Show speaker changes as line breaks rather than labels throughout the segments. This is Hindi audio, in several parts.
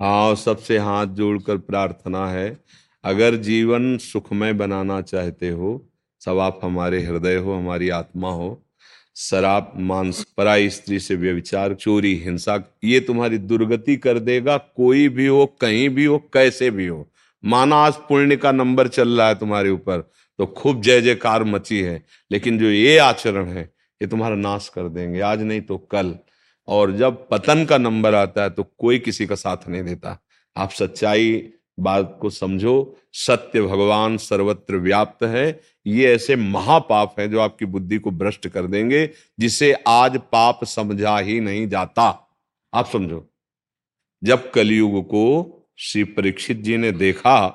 हाँ सबसे हाथ जोड़कर प्रार्थना है। अगर जीवन सुखमय बनाना चाहते हो, सब आप हमारे हृदय हो, हमारी आत्मा हो। शराब मांस पराई स्त्री से व्यविचार चोरी, हिंसा, ये तुम्हारी दुर्गति कर देगा। कोई भी हो, कहीं भी हो, कैसे भी हो। माना आज पुण्य का नंबर चल रहा है तुम्हारे ऊपर तो खूब जय जयकार मची है। लेकिन जो ये आचरण है, ये तुम्हारा नाश कर देंगे। आज नहीं तो कल। और जब पतन का नंबर आता है तो कोई किसी का साथ नहीं देता। आप सच्चाई बात को समझो, सत्य भगवान सर्वत्र व्याप्त है। ये ऐसे महापाप है जो आपकी बुद्धि को भ्रष्ट कर देंगे, जिसे आज पाप समझा ही नहीं जाता। आप समझो। जब कलयुग को श्री परीक्षित जी ने देखा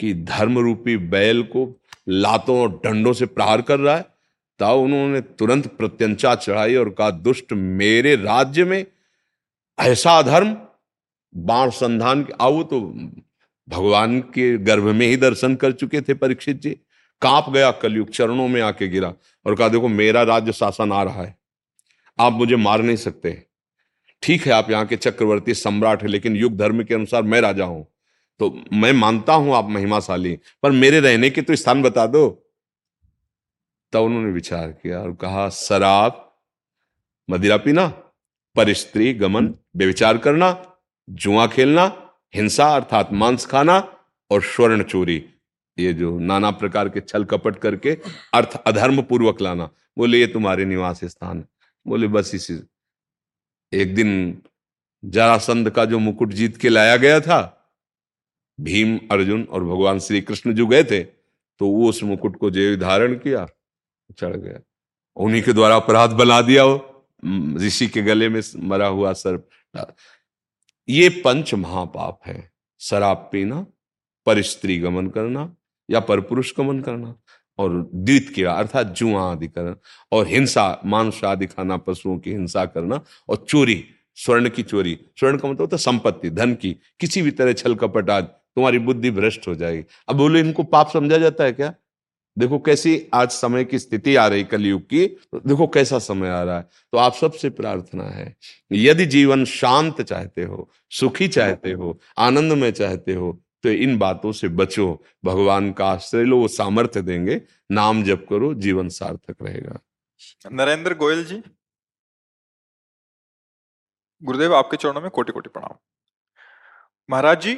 कि धर्म रूपी बैल को लातों और डंडों से प्रहार कर रहा है तब उन्होंने तुरंत प्रत्यंचा चढ़ाई और कहा, दुष्ट, मेरे राज्य में ऐसा धर्म, बाण संधान आओ तो भगवान के गर्भ में ही दर्शन कर चुके थे परीक्षित जी। काँप गया, कलयुग चरणों में आके गिरा और कहा, देखो, मेरा राज्य शासन आ रहा है। आप मुझे मार नहीं सकते। ठीक है, आप यहाँ के चक्रवर्ती सम्राट है, लेकिन युग धर्म के अनुसार मैं राजा हूँ। तो मैं मानता हूँ आप महिमाशाली पर मेरे रहने के तो स्थान बता दो। तब उन्होंने विचार किया और कहा, शराब, मदिरा पीना पर स्त्री गमन बेविचार करना, जुआ खेलना, हिंसा अर्थात मांस खाना और स्वर्ण चोरी, ये जो नाना प्रकार के छल कपट करके अर्थ अधर्म पूर्वक लाना। बोले, ये तुम्हारे निवास स्थान है। बोले, बस इसी एक दिन जरासंध का जो मुकुट जीत के लाया गया था, भीम, अर्जुन और भगवान श्री कृष्ण जो गए थे तो वो उस मुकुट को जय धारण किया चढ़ गया। उन्हीं के द्वारा अपराध बना दिया वो। ऋषि के गले में मरा हुआ सर। ये पंच महापाप है। शराब पीना पर स्त्री गमन करना या पर पुरुष गमन करना और द्वित किया अर्थात जुआ आदि करना और हिंसा मांस आदि खाना, पशुओं की हिंसा करना और चोरी, स्वर्ण की चोरी। स्वर्ण का मतलब होता संपत्ति, धन की। किसी भी तरह छल कपट आज तुम्हारी बुद्धि भ्रष्ट हो जाएगी। अब बोले, इनको पाप समझा जाता है क्या? देखो कैसी आज समय की स्थिति आ रही कलयुग की तो देखो कैसा समय आ रहा है। तो आप सबसे प्रार्थना है, यदि जीवन शांत चाहते हो, सुखी चाहते हो आनंद में चाहते हो तो इन बातों से बचो। भगवान का आश्रय लो, वो सामर्थ्य देंगे। नाम जप करो, जीवन सार्थक रहेगा।
नरेंद्र गोयल जी। गुरुदेव, आपके चरणों में कोटि कोटि प्रणाम। महाराज जी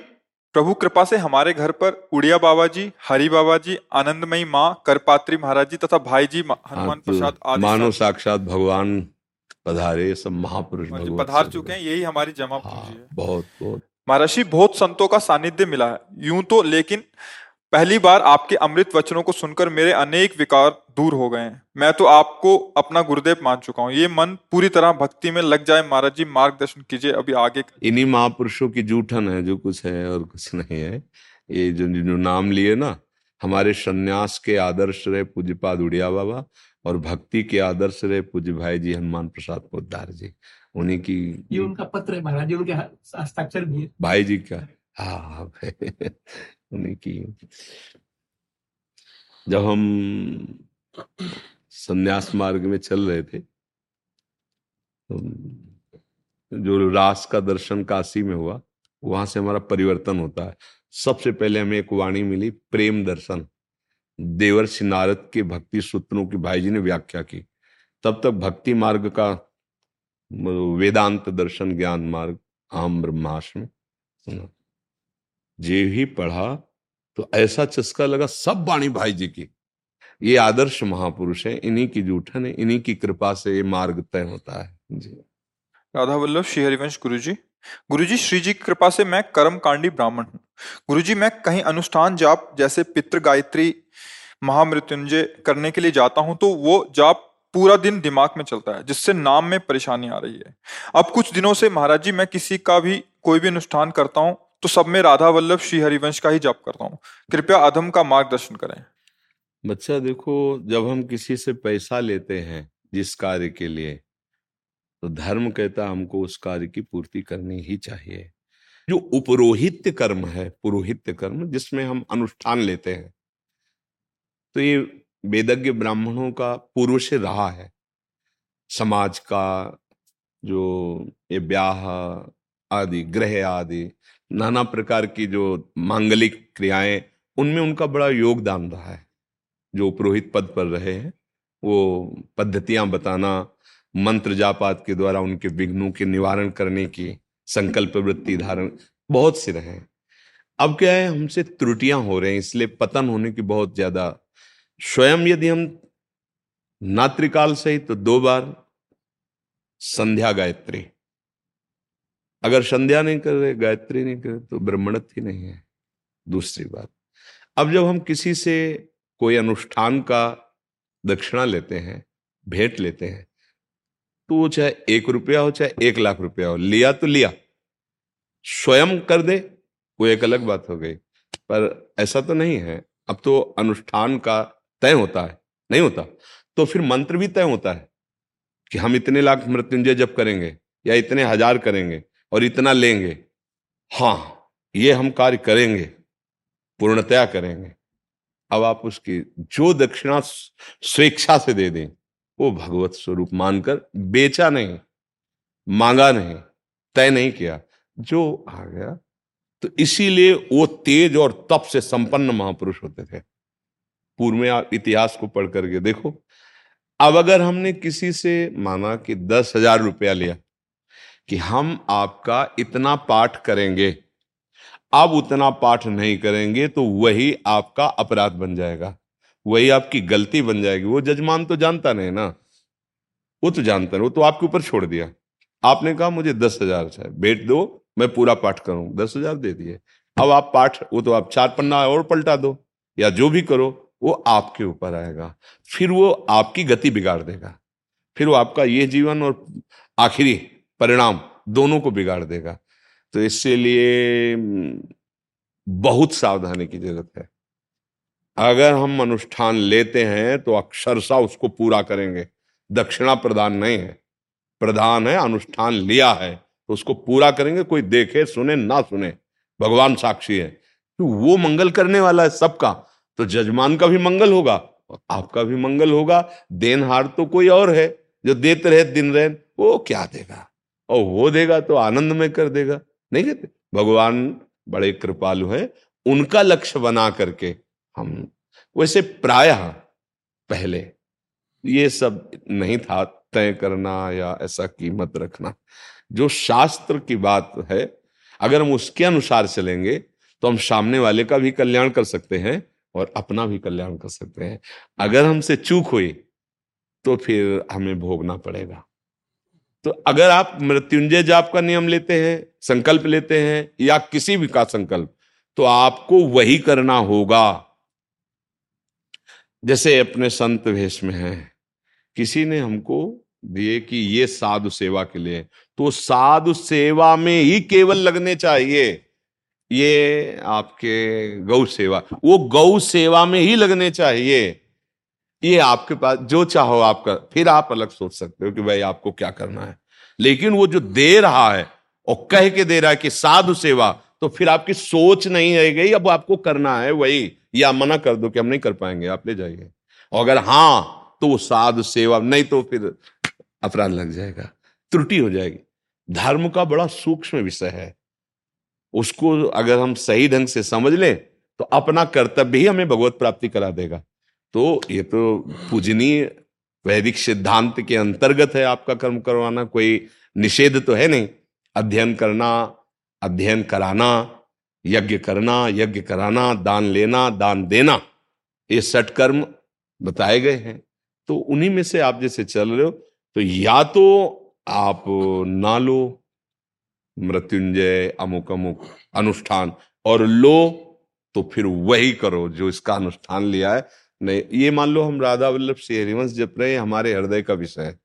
प्रभु कृपा से हमारे घर पर उड़िया बाबा जी हरि बाबा जी आनंदमयी माँ करपात्री महाराज जी तथा भाई जी हनुमान
हाँ,
प्रसाद आदि
मानो साक्षात भगवान पधारे सब महापुरुष
हाँ पधार चुके हैं यही हमारी जमा
हाँ,
पूंजी है
बहुत बहुत।
महर्षि बहुत संतों का सानिध्य मिला है। यूँ तो लेकिन पहली बार आपके अमृत वचनों को सुनकर मेरे अनेक विकार दूर हो गए हैं। मैं तो आपको अपना गुरुदेव मान चुका हूँ। ये मन पूरी तरह भक्ति में लग जाए महाराज जी मार्गदर्शन कीजिए अभी आगे
इन्हीं महापुरुषों की जूठन है जो कुछ है और कुछ नहीं है। ये जो जो नाम लिए ना हमारे संन्यास के आदर्श रहे पूज्यपाद उड़िया बाबा और भक्ति के आदर्श रहे पूज्य भाई जी हनुमान प्रसाद पोदार जी। उन्हीं की
ये उनका पत्र है महाराज जी उनके हस्ताक्षर भी है।
भाई जी का। हाँ उन्हीं की। जब हम संन्यास मार्ग में चल रहे थे। तो जो रास का दर्शन काशी में हुआ, वहाँ से हमारा परिवर्तन होता है। सबसे पहले हमें एक वाणी मिली, प्रेम दर्शन। देवर नारद के भक्ति सूत्रों की भाई जी ने व्याख्या की। तब तक भक्ति मार्ग का, वेदांत दर्शन ज्ञान मार्ग, आम ब्रह्माष्टम जे ही पढ़ा तो ऐसा चस्का लगा सब वाणी भाई जी की। ये आदर्श महापुरुष है, इन्हीं की जूठन है, इन्हीं की कृपा से ये मार्ग तय होता है। जी।
राधा वल्लभ, श्री हरिवंश गुरु जी गुरु जी श्री जी की कृपा से मैं कर्म कांडी ब्राह्मण हूँ। गुरु जी मैं कहीं अनुष्ठान जाप जैसे पितृ गायत्री महामृत्युंजय करने के लिए जाता हूँ तो वो जाप पूरा दिन दिमाग में चलता है, जिससे नाम में परेशानी आ रही है। अब कुछ दिनों से महाराज जी, मैं किसी का भी कोई भी अनुष्ठान करता हूँ तो सब में राधा वल्लभ, श्री हरिवंश का ही जाप करता हूँ। कृपया अधम का मार्गदर्शन करें।
बच्चा देखो, जब हम किसी से पैसा लेते हैं जिस कार्य के लिए तो धर्म कहता हमको उस कार्य की पूर्ति करनी ही चाहिए। जो उपरोहित्य कर्म है, पुरोहित्य कर्म जिसमें हम अनुष्ठान लेते हैं तो ये वेदज्ञ ब्राह्मणों का पूर्व से रहा है। समाज का जो ये ब्याह आदि, ग्रह आदि, नाना प्रकार की जो मांगलिक क्रियाएँ, उनमें उनका बड़ा योगदान रहा है। जो पुरोहित पद पर रहे हैं, वो पद्धतियाँ बताना, मंत्र जापात के द्वारा उनके विघ्नों के निवारण करने की संकल्प वृत्ति धारण, बहुत से रहे अब क्या है, हमसे त्रुटियाँ हो रहे हैं, इसलिए पतन होने की बहुत ज़्यादा, स्वयं यदि हम नात्रिकाल से ही तो दो बार संध्या गायत्री। अगर संध्या नहीं कर रहे, गायत्री नहीं कर रहे तो ब्रह्मणत ही नहीं है, दूसरी बात। अब जब हम किसी से कोई अनुष्ठान का दक्षिणा लेते हैं, भेंट लेते हैं तो वो चाहे एक रुपया हो, चाहे एक लाख रुपया हो, लिया तो लिया। स्वयं कर दे, वो एक अलग बात हो गई। पर ऐसा तो नहीं है। अब तो अनुष्ठान का तय होता है, नहीं होता। तो फिर मंत्र भी तय होता है कि हम इतने लाख मृत्युंजय जब करेंगे या इतने हज़ार करेंगे और इतना लेंगे हाँ ये हम कार्य करेंगे, पूर्णतया करेंगे। अब आप उसकी जो दक्षिणा स्वेच्छा से दे दें, वो भगवत स्वरूप मानकर बेचा नहीं, मांगा नहीं, तय नहीं किया। जो आ गया तो इसीलिए वो तेज और तप से संपन्न महापुरुष होते थे। पूर्व में आप इतिहास को पढ़ करके देखो, अब अगर हमने किसी से माना कि दस हज़ार रुपया लिया, कि हम आपका इतना पाठ करेंगे आप उतना पाठ नहीं करेंगे तो वही आपका अपराध बन जाएगा। वही आपकी गलती बन जाएगी। वो जजमान तो जानता नहीं ना। वो तो जानता नहीं। वो तो आपके ऊपर छोड़ दिया। आपने कहा, मुझे दस हज़ार चाहिए। बेट दो, मैं पूरा पाठ करूँ। दस हज़ार दे दिए। अब आप पाठ, वो तो आप चार पन्ना और पलटा दो। या जो भी करो, वो आपके ऊपर आएगा। फिर वो आपकी गति बिगाड़ देगा। फिर वो आपका ये जीवन और आखिरी परिणाम दोनों को बिगाड़ देगा। तो इसीलिए, बहुत सावधानी की ज़रूरत है। अगर हम अनुष्ठान लेते हैं तो अक्षरशा उसको पूरा करेंगे। दक्षिणा प्रदान नहीं है। प्रधान है, अनुष्ठान लिया है तो उसको पूरा करेंगे, कोई देखे, सुने, ना सुने। भगवान साक्षी है। तो वो मंगल करने वाला है सबका। तो जजमान का भी मंगल होगा आपका भी मंगल होगा। देनहार तो कोई और है, जो देते रहे दिन रहे, वो क्या देगा? और वो देगा तो आनंद में कर देगा। नहीं कहते भगवान बड़े कृपालु है। उनका लक्ष्य बना करके हम, वैसे प्राय पहले, ये सब नहीं था, तय करना या ऐसा कीमत रखना। जो शास्त्र की बात है, अगर हम उसके अनुसार चलेंगे तो हम सामने वाले का भी कल्याण कर सकते हैं और अपना भी कल्याण कर सकते हैं। अगर हमसे चूक हुई तो फिर हमें भोगना पड़ेगा। तो अगर आप मृत्युंजय जाप का नियम लेते हैं, संकल्प लेते हैं, या किसी भी का संकल्प तो आपको वही करना होगा। जैसे अपने संत वेश में हैं, किसी ने हमको दिए कि ये साधु सेवा के लिए तो साधु सेवा में ही केवल लगने चाहिए। ये आपके गौ सेवा, वो गौ सेवा में ही लगने चाहिए। ये आपके पास, जो चाहो आप कर फिर आप अलग सोच सकते हो कि भाई आपको क्या करना है। लेकिन वो जो दे रहा है और कह के दे रहा है कि साधु सेवा तो फिर आपकी सोच नहीं रह गई अब आपको करना है वही, या मना कर दो कि हम नहीं कर पाएँगे, आप ले जाइए। और अगर हाँ तो वो साधु सेवा, नहीं तो फिर अपराध लग जाएगा, त्रुटि हो जाएगी। धर्म का बड़ा सूक्ष्म विषय है। उसको अगर हम सही ढंग से समझ लें तो अपना कर्तव्य ही हमें भगवत प्राप्ति करा देगा। तो ये तो पूजनीय वैदिक सिद्धांत के अंतर्गत है आपका कर्म करवाना, कोई निषेध तो है नहीं। अध्ययन करना, अध्ययन कराना, यज्ञ करना, यज्ञ कराना, दान लेना, दान देना, ये सठ कर्म बताए गए हैं। तो उन्हीं में से आप जैसे चल रहे हो तो या तो आप ना लो मृत्युंजय, अमुक अमुक अनुष्ठान, और लो तो फिर वही करो जो इसका अनुष्ठान लिया है। नहीं, ये मान लो हम राधा वल्लभ श्री हरिवंश जप रहे हैं हमारे हृदय का विषय है,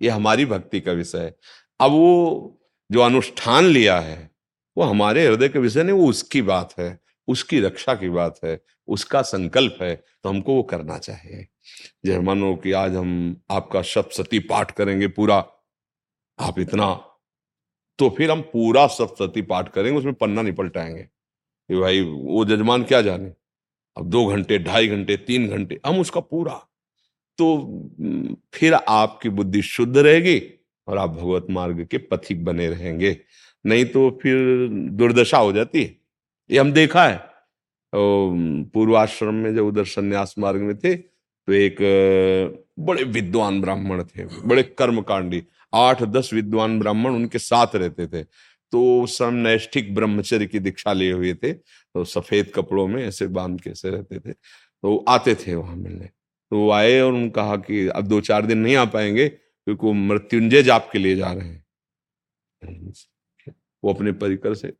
ये हमारी भक्ति का विषय है। अब वो जो अनुष्ठान लिया है, वो हमारे हृदय का विषय नहीं, वो उसकी बात है, उसकी रक्षा की बात है, उसका संकल्प है तो हमको वो करना चाहिए। जय मानो कि आज हम आपका सप्तती पाठ करेंगे पूरा, आप इतना तो फिर हम पूरा सप्तती पाठ करेंगे, उसमें पन्ना नहीं पलटाएँगे कि भाई, वो जजमान क्या जाने? अब दो घंटे, ढाई घंटे, तीन घंटे, हम उसका पूरा। तो फिर आपकी बुद्धि शुद्ध रहेगी और आप भगवत मार्ग के पथिक बने रहेंगे। नहीं तो फिर दुर्दशा हो जाती है। ये हम देखा है। पूर्वाश्रम में जब उधर संन्यास मार्ग में थे तो एक बड़े विद्वान ब्राह्मण थे, बड़े कर्मकांडी, आठ, दस विद्वान ब्राह्मण उनके साथ रहते थे। तो समय नैष्ठिक ब्रह्मचर्य की दीक्षा लिए हुए थे। तो सफ़ेद कपड़ों में ऐसे बाँध के ऐसे रहते थे। तो आते थे वहाँ मिलने। तो वो आए और उन्होंने कहा कि अब दो चार दिन नहीं आ पाएँगे क्योंकि वो मृत्युंजय जाप के लिए जा रहे हैं। वो अपने परिकर से।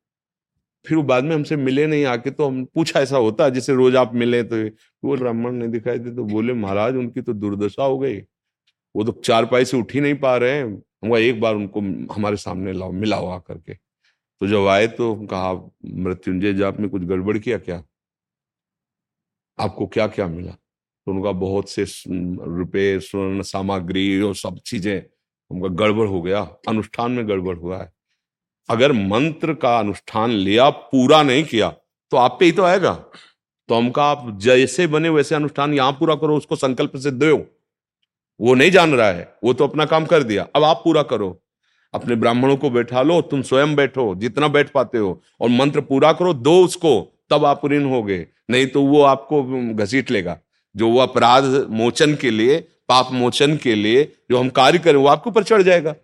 फिर वो बाद में हमसे मिले नहीं आके तो हम पूछा ऐसा होता है जैसे रोज आप मिले तो वो ब्राह्मण ने दिखाई दे तो बोले, महाराज, उनकी तो दुर्दशा हो गई। वो तो चार पाई से उठ ही नहीं पा रहे हैं। हम एक बार उनको हमारे सामने लाओ, मिलाओ आकर के। तो जब आए तो कहा, मृत्युंजय जाप में कुछ गड़बड़ किया क्या? आपको क्या क्या मिला? तो उनका बहुत से रुपए, स्वर्ण, सामग्री और सब चीज़ें, उनका गड़बड़ हो गया। अनुष्ठान में गड़बड़ हुआ है। अगर मंत्र का अनुष्ठान लिया, पूरा नहीं किया तो आप पे ही तो आएगा। तो हमका आप जैसे बने वैसे अनुष्ठान यहाँ पूरा करो, उसको संकल्प से दो। वो नहीं जान रहा है। वो तो अपना काम कर दिया। अब आप पूरा करो। अपने ब्राह्मणों को बैठा लो, तुम स्वयं बैठो, जितना बैठ पाते हो, और मंत्र पूरा करो, दो उसको, तब आप ऋण हो गए नहीं तो वो आपको घसीट लेगा। जो वो अपराध मोचन के लिए, पाप मोचन के लिए, जो हम कार्य करें, वो आपके ऊपर चढ़ जाएगा।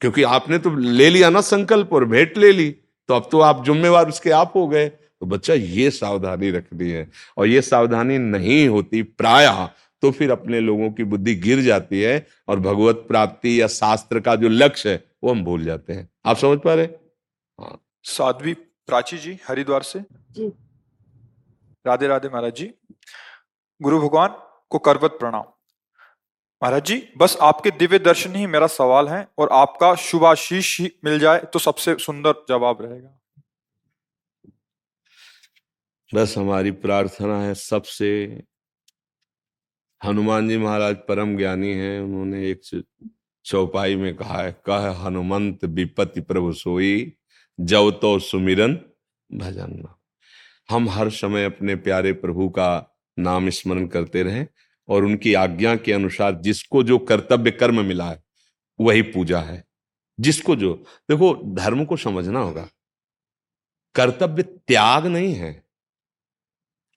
क्योंकि आपने तो ले लिया ना संकल्प और भेंट ले ली तो अब तो आप जुम्मेवार उसके आप हो गए। तो बच्चा, ये सावधानी रखनी है। और ये सावधानी नहीं होती प्राय तो फिर अपने लोगों की बुद्धि गिर जाती है और भगवत प्राप्ति या शास्त्र का जो लक्ष्य है वो हम भूल जाते हैं। आप समझ पा रहे
हाँ? साध्वी प्राची जी हरिद्वार से। जी। राधे राधे महाराज जी। गुरु भगवान को करवत प्रणाम। महाराज जी बस आपके दिव्य दर्शन ही मेरा सवाल है और आपका शुभाशीष ही मिल जाए तो सबसे सुंदर जवाब रहेगा।
बस हमारी प्रार्थना है सबसे हनुमान जी महाराज परम ज्ञानी हैं, उन्होंने एक चौपाई में कहा है, कह हनुमंत विपत्ति प्रभु सोई, जव तो सुमिरन भजन हम हर समय अपने प्यारे प्रभु का नाम स्मरण करते रहें और उनकी आज्ञा के अनुसार जिसको जो कर्तव्य कर्म मिला है, वही पूजा है। जिसको जो, देखो, धर्म को समझना होगा। कर्तव्य त्याग नहीं है।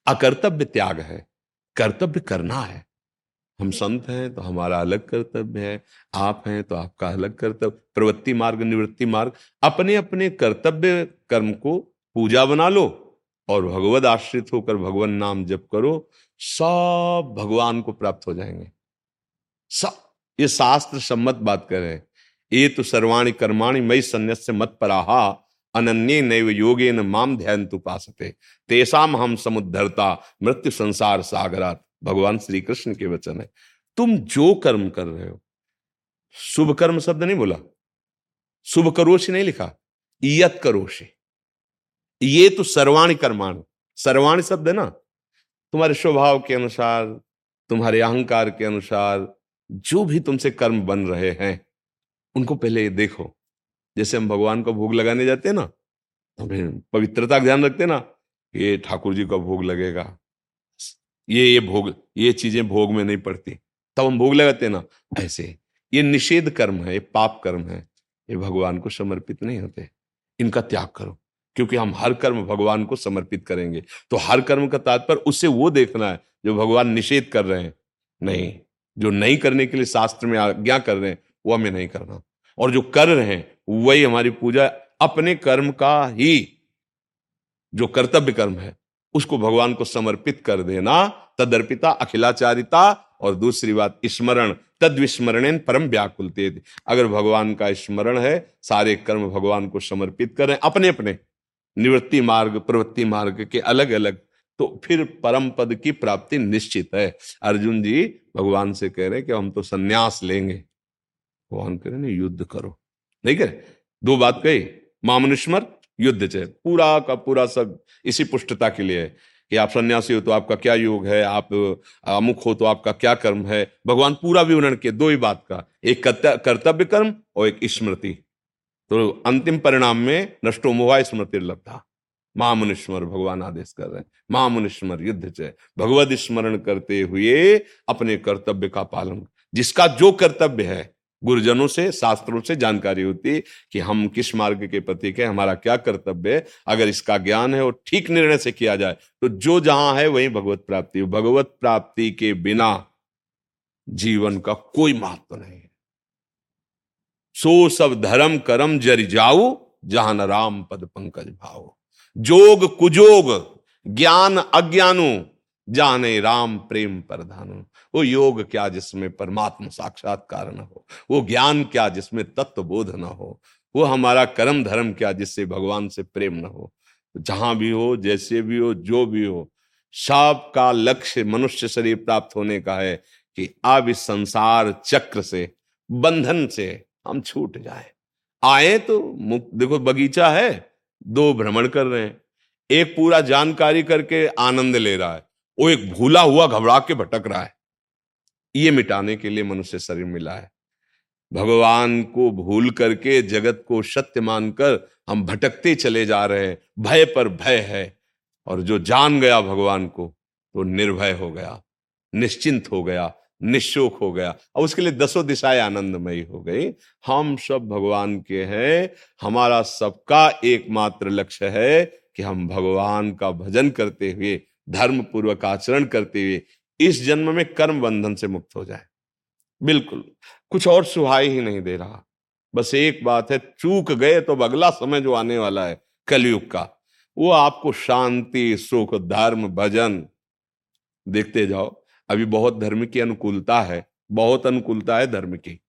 अकर्तव्य त्याग है। कर्तव्य करना है। हम संत हैं तो हमारा अलग कर्तव्य है। आप हैं तो आपका अलग कर्तव्य। प्रवृत्ति मार्ग, निवृत्ति मार्ग। अपने अपने कर्तव्य कर्म को पूजा बना लो और भगवत आश्रित होकर भगवान नाम जप करो। सब भगवान को प्राप्त हो जाएँगे। सब ये शास्त्र सम्मत बात कर ये तो सर्वाणी कर्माणी मई संन्यास मत पराहा अनन्य नैव योगे न माम ध्यान तु पासते तेसाम हम समुद्धरता मृत्यु संसार सागरात। भगवान श्री कृष्ण के वचन है। तुम जो कर्म कर रहे हो, शुभ कर्म शब्द नहीं बोला, शुभ करोशी नहीं लिखा इयत करोशी ये तो सर्वाणी कर्माण, सर्वाणी शब्द है ना? तुम्हारे स्वभाव के अनुसार, तुम्हारे अहंकार के अनुसार, जो भी तुमसे कर्म बन रहे हैं, उनको पहले देखो। जैसे हम भगवान को भोग लगाने जाते हैं ना तो पवित्रता का ध्यान रखते ना ये ठाकुर जी का भोग लगेगा। ये ये भोग, ये चीज़ें भोग में नहीं पड़ती। तब हम भोग लगाते ना, ऐसे। ये निषेध कर्म है, ये पाप कर्म है, ये भगवान को समर्पित नहीं होते। इनका त्याग करो, क्योंकि हम हर कर्म भगवान को समर्पित करेंगे। तो हर कर्म का तात्पर्य उससे वो देखना है, जो भगवान निषेध कर रहे हैं। नहीं, जो नहीं करने के लिए शास्त्र में आज्ञा कर रहे हैं, वो हमें नहीं करना। और जो कर रहे हैं, वही हमारी पूजा अपने कर्म का ही, जो कर्तव्य कर्म है उसको भगवान को समर्पित कर देना। तदर्पिता अखिलाचारिता और दूसरी बात, स्मरण। तद विस्मरण परम व्याकुल अगर भगवान का स्मरण है, सारे कर्म भगवान को समर्पित करें अपने अपने निवृत्ति मार्ग, प्रवृत्ति मार्ग के अलग अलग तो फिर परम पद की प्राप्ति निश्चित है। अर्जुन जी, भगवान से कह रहे कि हम तो संन्यास लेंगे। भगवान कह रहे युद्ध करो। नहीं कह दो बात कही, मामनुष्मर युद्ध चे। पूरा का पूरा सब इसी पुष्टता के लिए। है कि आप सन्यासी हो तो आपका क्या योग है? आप अमुख हो तो आपका क्या कर्म है? भगवान पूरा विवरण के दो ही बात का। एक कर्तव्य कर्म और एक स्मृति। तो अंतिम परिणाम में नष्टो मोहा स्मृति लब्धा। महामुनिस्मर भगवान आदेश कर रहे हैं। महामुनिस्मर युद्ध च। भगवत स्मरण करते हुए अपने कर्तव्य का पालन। जिसका जो कर्तव्य है गुरुजनों से, शास्त्रों से जानकारी होती कि हम किस मार्ग के प्रतीक है, हमारा क्या कर्तव्य है। अगर इसका ज्ञान है और ठीक निर्णय से किया जाए तो जो जहाँ है वही भगवत प्राप्ति भगवत प्राप्ति के बिना जीवन का कोई महत्व नहीं है। सो सब धर्म करम जर जाओ, जहाँ राम पद पंकज भाव जोग कुजोग, ज्ञान अज्ञानु, जाने राम प्रेम प्रधान। वो योग क्या जिसमें परमात्मा साक्षात्कार न हो? वो ज्ञान क्या जिसमें तत्व बोध न हो? वो हमारा कर्म धर्म क्या जिससे भगवान से प्रेम न हो? जहाँ भी हो, जैसे भी हो, जो भी हो सब का लक्ष्य मनुष्य शरीर प्राप्त होने का है कि अब इस संसार चक्र से, बंधन से हम छूट जाए। आए तो मुक्त देखो बगीचा है, दो भ्रमण कर रहे हैं। एक पूरा जानकारी करके आनंद ले रहा है। वो एक भूला हुआ घबरा के भटक रहा है। ये मिटाने के लिए मनुष्य शरीर मिला है। भगवान को भूल करके जगत को सत्य मानकर हम भटकते चले जा रहे हैं। भय पर भय है। और जो जान गया भगवान को तो निर्भय हो गया, निश्चिंत हो गया निशोक हो गया। और उसके लिए दसों दिशाएँ आनंदमयी हो गई। हम सब भगवान के हैं। हमारा सबका एकमात्र लक्ष्य है कि हम भगवान का भजन करते हुए धर्म पूर्वक आचरण करते हुए इस जन्म में कर्म बंधन से मुक्त हो जाए। बिल्कुल। कुछ और सुहाई ही नहीं दे रहा। बस एक बात है, चूक गए तो अगला समय जो आने वाला है, कलयुग का, वो आपको शांति, सुख, धर्म, भजन, देखते जाओ। अभी बहुत धर्म की अनुकूलता है, बहुत अनुकूलता है धर्म की।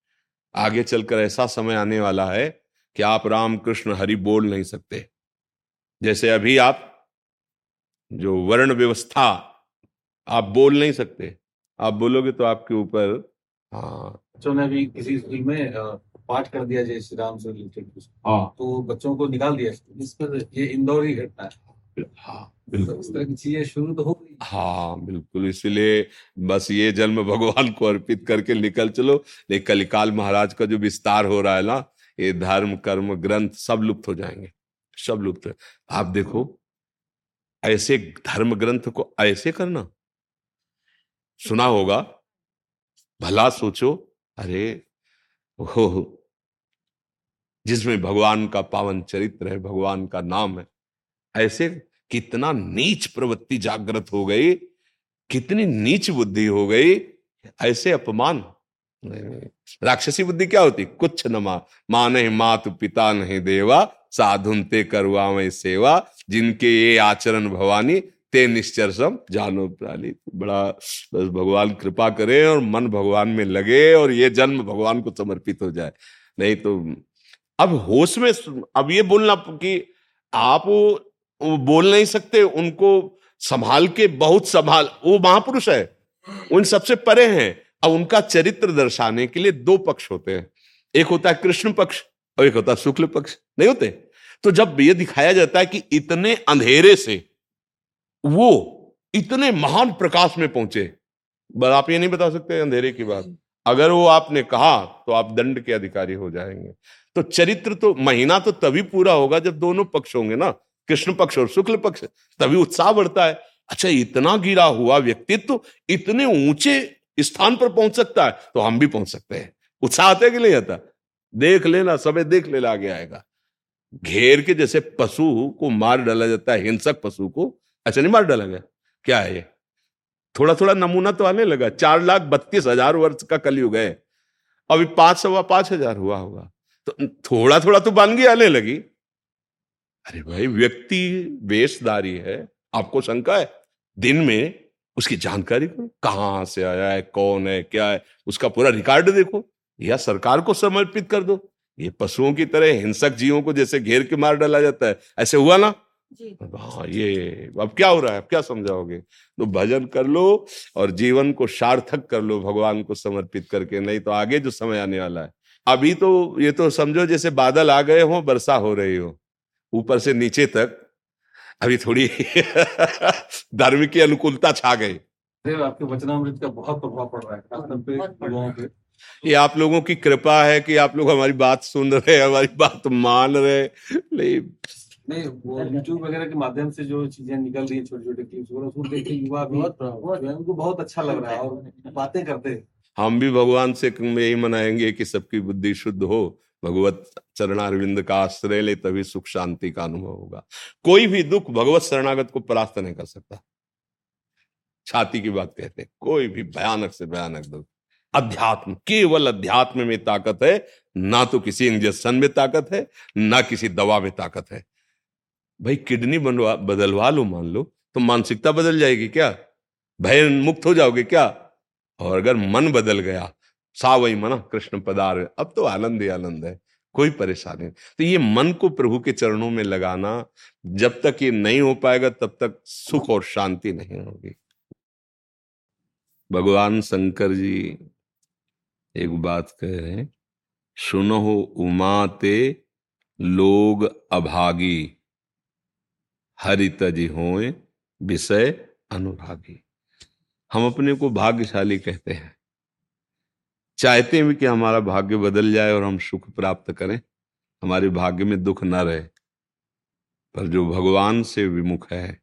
आगे चलकर ऐसा समय आने वाला है कि आप राम कृष्ण हरि बोल नहीं सकते। जैसे अभी आप, जो वर्ण व्यवस्था आप बोल नहीं सकते। आप बोलोगे तो आपके ऊपर हाँ।
बच्चों ने भी किसी स्कूल में पाठ कर दिया जय श्री राम से रिलेटेड हाँ। तो बच्चों को निकाल दिया इस पर ये इंदौर ही घटना है। हाँ बिल्कुल। तो इस तरह की चीज़ें शुरू तो हो गई।
हाँ बिल्कुल। इसलिए बस ये जन्म भगवान को अर्पित करके निकल चलो। लेकिन कलिकाल महाराज का जो विस्तार हो रहा है ना ये धर्म कर्म ग्रंथ सब लुप्त हो जाएँगे। सब लुप्त। आप देखो ऐसे धर्म ग्रंथ को ऐसे करना। सुना होगा। भला सोचो, अरे हो जिसमें भगवान का पावन चरित्र है, भगवान का नाम है। ऐसे कितना नीच प्रवृत्ति जागृत हो गई, कितनी नीच बुद्धि हो गई, ऐसे अपमान। राक्षसी बुद्धि क्या होती? कुछ न मा माँ नहीं मात पिता नहीं देवा साधुन ते करवा सेवा, जिनके ये आचरण भवानी ते निश्चर सम जानो प्राणी। बड़ा, बस भगवान कृपा करे और मन भगवान में लगे और ये जन्म भगवान को समर्पित हो जाए। नहीं तो अब होश में अब ये बोलना कि आप वो बोल नहीं सकते, उनको संभाल के बहुत संभाल, वो महापुरुष है, उन सबसे परे हैं। अब उनका चरित्र दर्शाने के लिए दो पक्ष होते हैं। एक होता है कृष्ण पक्ष और एक होता है शुक्ल पक्ष। नहीं होते? तो जब ये दिखाया जाता है कि इतने अंधेरे से वो इतने महान प्रकाश में पहुँचे। आप ये नहीं बता सकते अंधेरे की बात। अगर वो आपने कहा तो आप दंड के अधिकारी हो जाएँगे। तो चरित्र तो महीना तो तभी पूरा होगा जब दोनों पक्ष होंगे ना। कृष्ण पक्ष और शुक्ल पक्ष, तभी उत्साह बढ़ता है। अच्छा इतना गिरा हुआ व्यक्तित्व तो इतने ऊँचे स्थान पर पहुँच सकता है तो हम भी पहुँच सकते हैं। उत्साह आता है कि नहीं आता? देख लेना सब देख लेना, आगे आएगा। घेर के जैसे पशु को मार डाला जाता है, हिंसक पशु को अच्छा नहीं, मार डाला गया क्या है ये? थोड़ा थोड़ा नमूना तो आने लगा। चार लाख बत्तीस हज़ार वर्ष का कलयुग है। अभी पाँच सवा पाँच हज़ार हुआ होगा। तो थोड़ा थोड़ा तो बानगी आने लगी। अरे भाई, व्यक्ति वेशधारी है। आपको शंका है? दिन में उसकी जानकारी करो। कहाँ से आया है? कौन है? क्या है? उसका पूरा रिकॉर्ड देखो। या सरकार को समर्पित कर दो। ये पशुओं की तरह हिंसक जीवों को जैसे घेर के मार डाला जाता है। ऐसे हुआ ना? हाँ ये अब क्या हो रहा है? अब क्या समझाओगे? तो भजन कर लो और जीवन को सार्थक कर लो भगवान को समर्पित करके नहीं तो आगे जो समय आने वाला है। अभी तो ये तो समझो जैसे बादल आ गए हो वर्षा हो रही हो ऊपर से नीचे तक अभी थोड़ी धर्म की अनुकूलता छा गई।
आपके वचनामृत का बहुत प्रभाव पड़ रहा है
ये आप लोगों की कृपा है कि आप लोग हमारी बात सुन रहे हमारी बात मान रहे
नहीं नहीं वो यूट्यूब वगैरह के माध्यम से जो चीज़ें निकल रही है छोटे छोटे क्लिप्स उसको देख के युवा भी उनको बहुत अच्छा लग रहा है और बातें करते
हम भी भगवान से यही मनाएँगे कि सबकी बुद्धि शुद्ध हो भगवत चरणारविंद का आश्रय ले तभी सुख शांति का अनुभव होगा। कोई भी दुख भगवत शरणागत को परास्त नहीं कर सकता। छाती की बात कहते हैं कोई भी भयानक से भयानक दुख। अध्यात्म केवल अध्यात्म में ताकत है ना तो किसी इंजेक्शन में ताकत है ना किसी दवा में ताकत है। भाई, किडनी बनवा बदलवा लो, मान लो तो मानसिकता बदल जाएगी क्या? भय मुक्त हो जाओगे क्या? और अगर मन बदल गया सा वही मना, कृष्ण पदार अब तो आनंद ही आनंद है, कोई परेशानी तो ये मन को प्रभु के चरणों में लगाना, जब तक ये नहीं हो पाएगा, तब तक सुख और शांति नहीं होगी। भगवान शंकर जी, एक बात कह रहे हैं सुनो उमाते लोग अभागी। हरित जी होए विषय अनुरागी। हम अपने को भाग्यशाली कहते हैं। चाहते हैं कि हमारा भाग्य बदल जाए और हम सुख प्राप्त करें। हमारे भाग्य में दुख न रहे। पर जो भगवान से विमुख है,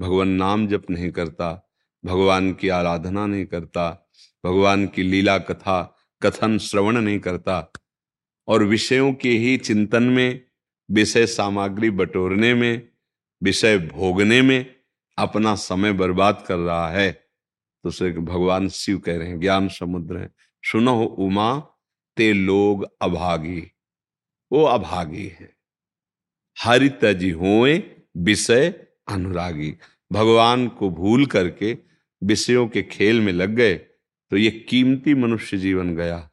भगवान नाम जप नहीं करता, भगवान की आराधना नहीं करता, भगवान की लीला कथा, कथन श्रवण नहीं करता और विषयों के ही चिंतन में, विषय सामग्री बटोरने में विषय भोगने में अपना समय बर्बाद कर रहा है। तो उसे भगवान शिव कह रहे हैं, ज्ञान समुद्र है। सुनो उमा, ते लोग अभागी। वो अभागी है। हरित जी होए, विषय अनुरागी। भगवान को भूल करके विषयों के खेल में लग गए तो ये कीमती मनुष्य जीवन गया।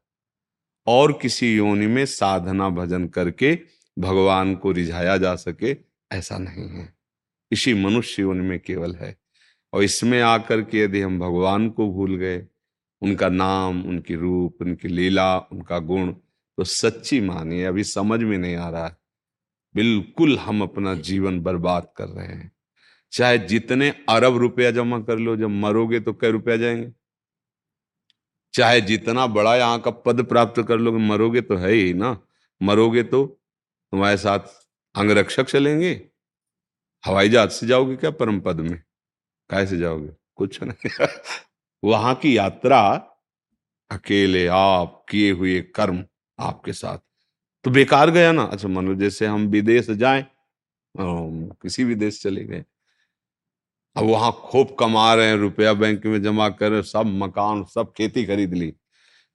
और किसी योनि में साधना भजन करके भगवान को रिझाया जा सके, ऐसा नहीं है। इसी मनुष्य जीवन में केवल है। और इसमें आकर के यदि हम भगवान को भूल गए, उनका नाम, उनकी रूप, उनकी लीला, उनका गुण तो सच्ची मानिए, अभी समझ में नहीं आ रहा है। बिल्कुल हम अपना जीवन बर्बाद कर रहे हैं। चाहे जितने अरब रुपया जमा कर लो, जब मरोगे तो कै रुपया जाएँगे। चाहे जितना बड़ा यहाँ का पद प्राप्त कर लोगे, मरोगे तो है ही ना। मरोगे तो तुम्हारे साथ अंगरक्षक चलेंगे। हवाई जहाज़ से जाओगे क्या परम पद में कैसे जाओगे? कुछ नहीं। वहाँ की यात्रा, अकेले आप किए हुए कर्म आपके साथ। तो बेकार गया ना। अच्छा मान लो जैसे हम विदेश जाए किसी भी देश चले गए। अब वहाँ खूब कमा रहे हैं, रुपया बैंक में जमा कर सब मकान, सब खेती खरीद ली।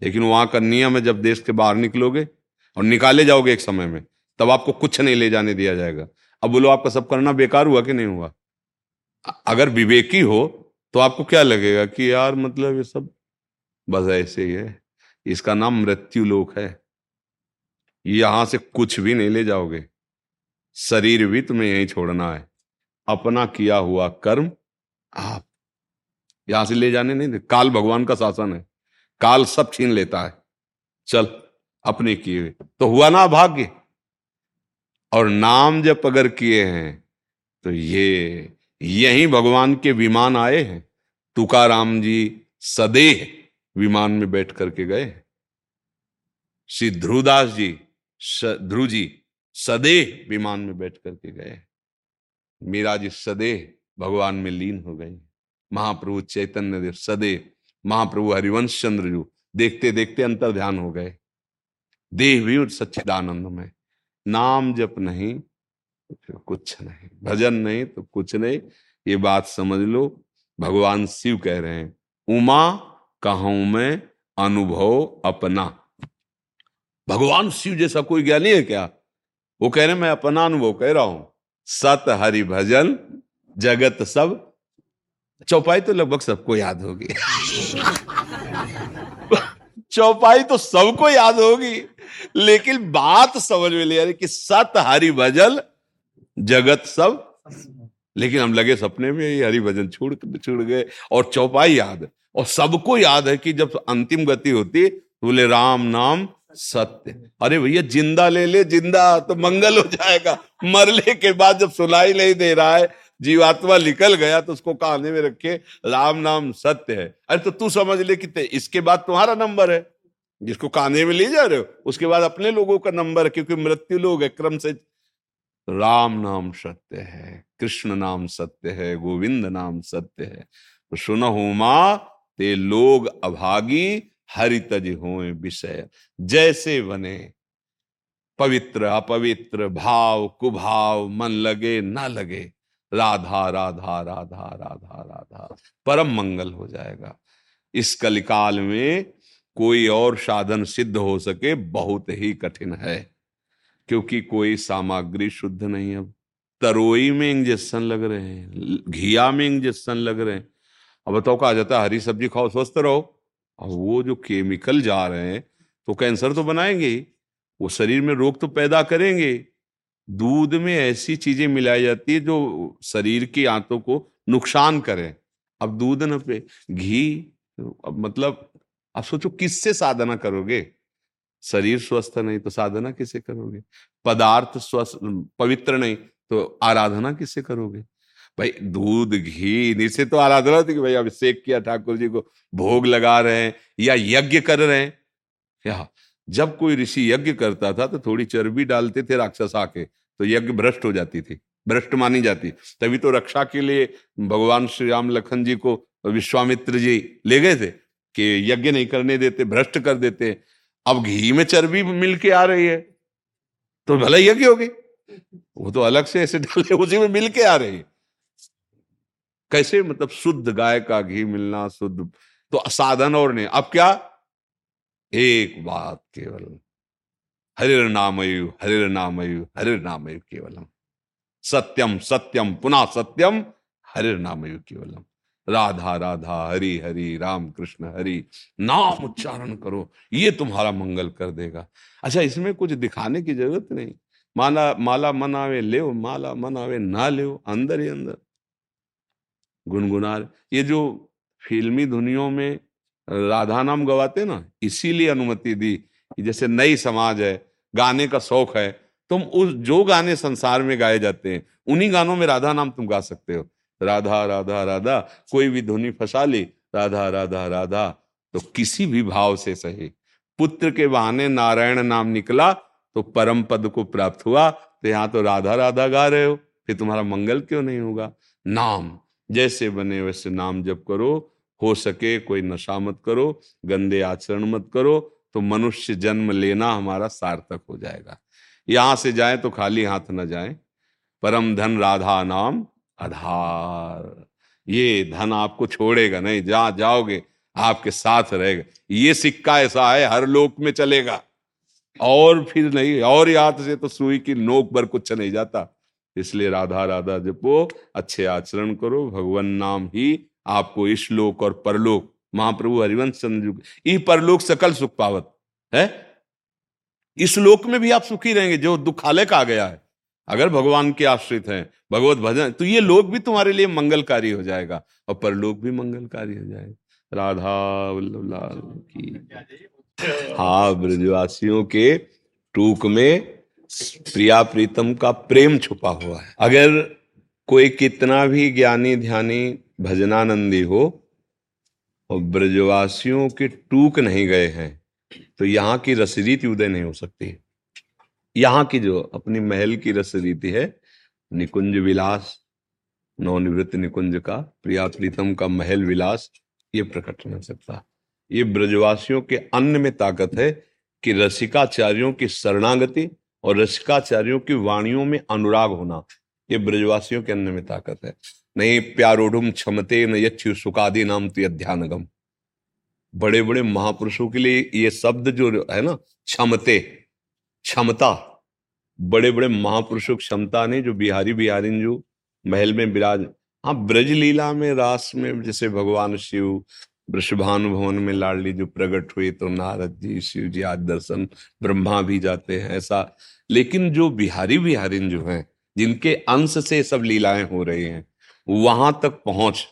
लेकिन वहाँ का नियम है, जब देश के बाहर निकलोगे और निकाले जाओगे एक समय में, तब आपको कुछ नहीं ले जाने दिया जाएगा। अब बोलो, आपका सब करना बेकार हुआ कि नहीं हुआ? अगर विवेकी हो तो आपको क्या लगेगा कि यार मतलब ये सब बस ऐसे ही है। इसका नाम मृत्यु लोक है। यहाँ से कुछ भी नहीं ले जाओगे। शरीर भी तुम्हें यहीं छोड़ना है। अपना किया हुआ कर्म आप यहाँ से ले जाने नहीं दे। काल भगवान का शासन है। काल सब छीन लेता है। चल, अपने किए तो हुआ ना भाग्य। और नाम जब अगर किए हैं तो ये, यही भगवान के विमान आए हैं। तुकाराम जी सदेह विमान में बैठ करके गए श्री ध्रुवदास जी ध्रुव जी सदेह विमान में बैठ करके गए मीरा जी सदेह भगवान में लीन हो गई महाप्रभु चैतन्य देव सदेह, महाप्रभु हरिवंश चंद्र जी देखते देखते अंतर ध्यान हो गए। देह भी सच्चिदानंद में। नाम जप नहीं तो फिर कुछ नहीं, भजन नहीं तो कुछ नहीं। ये बात समझ लो। भगवान शिव कह रहे हैं, उमा कहूँ मैं अनुभव अपना। भगवान शिव जैसा कोई ज्ञानी है क्या? वो कह रहे मैं अपना अनुभव कह रहा हूँ। सत हरि भजन, जगत सब। चौपाई तो लगभग सबको याद होगी। चौपाई तो सबको याद होगी। लेकिन बात समझ में ले कि सत हरि भजन, जगत सब। लेकिन हम लगे सपने में ही हरि भजन छुड़ छुड़ गए। और चौपाई याद, और सबको याद है कि जब अंतिम गति होती तो बोले, राम नाम सत्य। अरे भैया, ज़िंदा ले ले, ज़िंदा तो मंगल हो जाएगा। मरने के बाद जब सुनाई नहीं दे रहा है, जीवात्मा निकल गया तो उसको कहने में रखे राम नाम सत्य है। अरे तो तू समझ ले कि इसके बाद तुम्हारा नंबर है। जिसको काने में ले जा रहे हो, उसके बाद अपने लोगों का नंबर क्योंकि मृत्यु लोग है, क्रम से राम नाम सत्य है, कृष्ण नाम सत्य है, गोविंद नाम सत्य है। तो सुनो माँ, ते लोग अभागी, हरितज हो विषय। जैसे बने, पवित्र अपवित्र, भाव कुभाव, मन लगे ना लगे। राधा राधा राधा राधा राधा, परम मंगल हो जाएगा। इस कलिकाल में कोई और साधन सिद्ध हो सके, बहुत ही कठिन है। क्योंकि कोई सामग्री शुद्ध नहीं अब तरोई में इंजेक्शन लग रहे हैं, घिया में इंजेक्शन लग रहे हैं। अब बताओ, कहा जाता है, हरी सब्ज़ी खाओ, स्वस्थ रहो। और वो जो केमिकल जा रहे हैं तो कैंसर तो बनाएँगे वो शरीर में रोग तो पैदा करेंगे दूध में ऐसी चीज़ें मिलाई जाती है, जो शरीर की आंतों को नुकसान करें। अब दूध न पे, घी, अब मतलब आप सोचो किससे साधना करोगे? शरीर स्वस्थ नहीं तो साधना किसे करोगे? पदार्थ स्वस्थ पवित्र नहीं तो आराधना किससे करोगे? भाई दूध, घी नीचे तो आराधना थी कि भाई अभिषेक किया, ठाकुर जी को भोग लगा रहे हैं या यज्ञ कर रहे हैं। क्या जब कोई ऋषि यज्ञ करता था तो थोड़ी चर्बी डालते थे राक्षस आके तो यज्ञ भ्रष्ट हो जाती थी, भ्रष्ट मानी जाती। तभी तो रक्षा के लिए भगवान श्री राम लखन जी को विश्वामित्र जी ले गए थे। कि यज्ञ नहीं करने देते, भ्रष्ट कर देते अब घी में चर्बी मिल के आ रही है तो भला यज्ञ होगी वो तो अलग से ऐसे डाले, उसी में मिल के आ रही है। कैसे? मतलब शुद्ध गाय का घी मिलना शुद्ध। तो साधन और नहीं। अब क्या? एक बात केवल हरिर नामयु हरिर नामयु हरिर नामयु केवलम। सत्यम सत्यम, पुनः सत्यम, हरिर नामयु केवलम। राधा राधा, हरि हरि राम कृष्ण हरि, नाम उच्चारण करो, ये तुम्हारा मंगल कर देगा। अच्छा इसमें कुछ दिखाने की ज़रूरत नहीं। माला माला मनावे ले माला मनावे ना ले अंदर ही अंदर। गुनगुना ये जो फिल्मी धुनियों में राधा नाम गवाते ना, इसीलिए अनुमति दी जैसे नई समाज है, गाने का शौक है, तुम उस, जो गाने संसार में गाए जाते हैं, उन्हीं गानों में राधा नाम तुम गा सकते हो। राधा राधा राधा, कोई भी ध्वनि फंसा ली, राधा राधा राधा तो किसी भी भाव से सही। पुत्र के बहाने नारायण नाम निकला तो परम पद को प्राप्त हुआ तो यहाँ तो राधा राधा गा रहे हो, फिर तुम्हारा मंगल क्यों नहीं होगा? नाम, जैसे बने वैसे नाम जप करो, हो सके कोई नशा मत करो, गंदे आचरण मत करो तो मनुष्य जन्म लेना हमारा सार्थक हो जाएगा। यहाँ से जाए तो खाली हाथ न जाए। परम धन राधा नाम आधार। ये धन आपको छोड़ेगा नहीं जहाँ जाओगे, आपके साथ रहेगा। ये सिक्का ऐसा है, हर लोक में चलेगा। और फिर नहीं, और याद से तो सुई की नोक पर कुछ नहीं जाता। इसलिए राधा राधा जपो, अच्छे आचरण करो, भगवान नाम ही आपको इस लोक और परलोक, महाप्रभु हरिवंश चंद्र ई परलोक सकल सुख पावत, है? इस लोक में भी आप सुखी रहेंगे, जो दुखालय का आ गया है। अगर भगवान के आश्रित हैं, भगवत भजन तो ये लोग भी तुम्हारे लिए मंगलकारी हो जाएगा और परलोक भी मंगलकारी हो जाएगा। राधा वल्लभ लाल की। हाँ ब्रजवासियों के टूक में प्रिया प्रीतम का प्रेम छुपा हुआ है। अगर कोई कितना भी ज्ञानी ध्यानी भजनानंदी हो और ब्रजवासियों के टूक नहीं गए हैं तो यहाँ की रसरीति उदय नहीं हो सकती। यहाँ की जो अपनी महल की रस रीति है, निकुंज विलास, नवनिवृत्त निकुंज का, प्रिया प्रीतम का महल विलास, ये प्रकट नहीं सकता। ये ब्रजवासियों के अन्न में ताकत है कि रसिकाचार्यों की शरणागति और रसिकाचार्यों की वाणियों में अनुराग होना, ये ब्रजवासियों के अन्न में ताकत है। नहीं प्यारोढ़ क्षमते न यच्छु सुखादि नाम तो ध्यानगम बड़े बड़े महापुरुषों के लिए ये शब्द जो है ना, क्षमते क्षमता बड़े बड़े महापुरुषों की क्षमता ने जो बिहारी बिहारी जो महल में विराज हाँ ब्रज लीला में, रास में, जैसे भगवान शिव वृषभानु भवन में लाडली जो प्रकट हुए तो नारद जी, शिव जी आज दर्शन, ब्रह्मा भी जाते हैं, ऐसा। लेकिन जो बिहारी बिहारिन जो हैं, जिनके अंश से सब लीलाएँ हो रही हैं, वहाँ तक पहुँच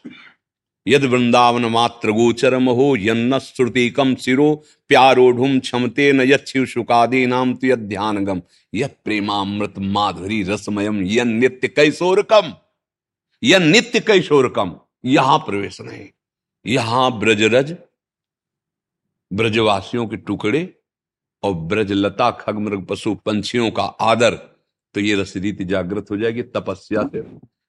यद वृंदावन मात्र गोचरम हो यन्न श्रुतिकम सिरो प्यारोढ़ क्षमते न यिव शुकादि नाम तो ध्यानगम यद प्रेमामृत माधुरी रसमयम यह नित्य कैशोरकम यह नित्य कैशोरकम यहाँ प्रवेश नहीं। यहाँ ब्रजरज, ब्रजवासियों के टुकड़े और ब्रजलता खगमृग पशु पंछियों का आदर। तो ये रसरीति जागृत हो जाएगी, तपस्या से।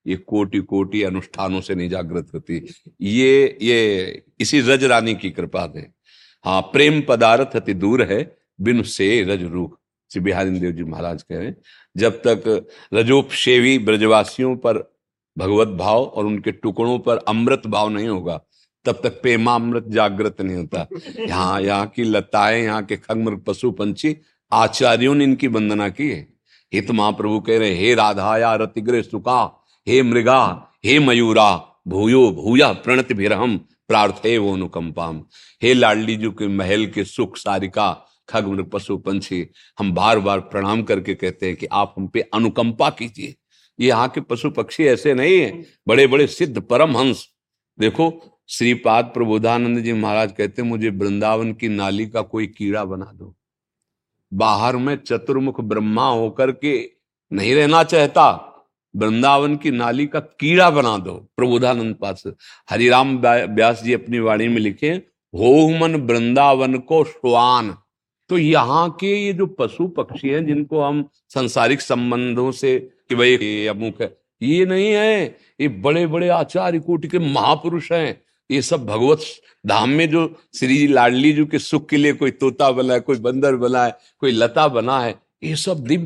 ये कोटि कोटि अनुष्ठानों से नहीं जागृत होती। ये ये इसी रज रानी की कृपा से हाँ प्रेम पदार्थ अति दूर है, बिन से रज रूख। श्री बिहारी देव जी महाराज कह रहे जब तक रजोपसेवी ब्रजवासियों पर भगवत भाव और उनके टुकड़ों पर अमृत भाव नहीं होगा, तब तक प्रेमामृत जागृत नहीं होता। यहाँ यहाँ की लताएँ, यहाँ के खगमृग पशु पंछी आचार्यों ने इनकी वंदना की है। हित महाप्रभु कह रहे हे राधाया रतिग्रह सुखा हे मृगा, हे मयूरा, भूयो भूया प्रणत भिरहम प्रार्थे वो अनुकंपाम। हे लाडली जी के महल के सुख सारिका, खग पशु पंछी, हम बार बार प्रणाम करके कहते हैं कि आप हम पे अनुकंपा कीजिए। ये यहाँ के पशु पक्षी ऐसे नहीं है बड़े बड़े सिद्ध परम हंस देखो, श्रीपाद प्रबोधानंद जी महाराज कहते हैं, मुझे वृंदावन की नाली का कोई कीड़ा बना दो। बाहर में चतुर्मुख ब्रह्मा होकर के नहीं रहना चाहता। वृंदावन की नाली का कीड़ा बना दो, प्रबोधानंद पास। हरिराम व्यास जी अपनी वाणी में लिखे हो मन वृंदावन को श्वान। तो यहाँ के ये जो पशु पक्षी हैं, जिनको हम संसारिक संबंधों से कि भाई अमुक है, ये नहीं है। ये बड़े बड़े आचार्य कोटि के महापुरुष हैं। ये सब भगवत धाम में जो श्री लाडली जी के सुख के लिए कोई तोता बना है, कोई बंदर बना है, कोई लता बना है, ये सब Divya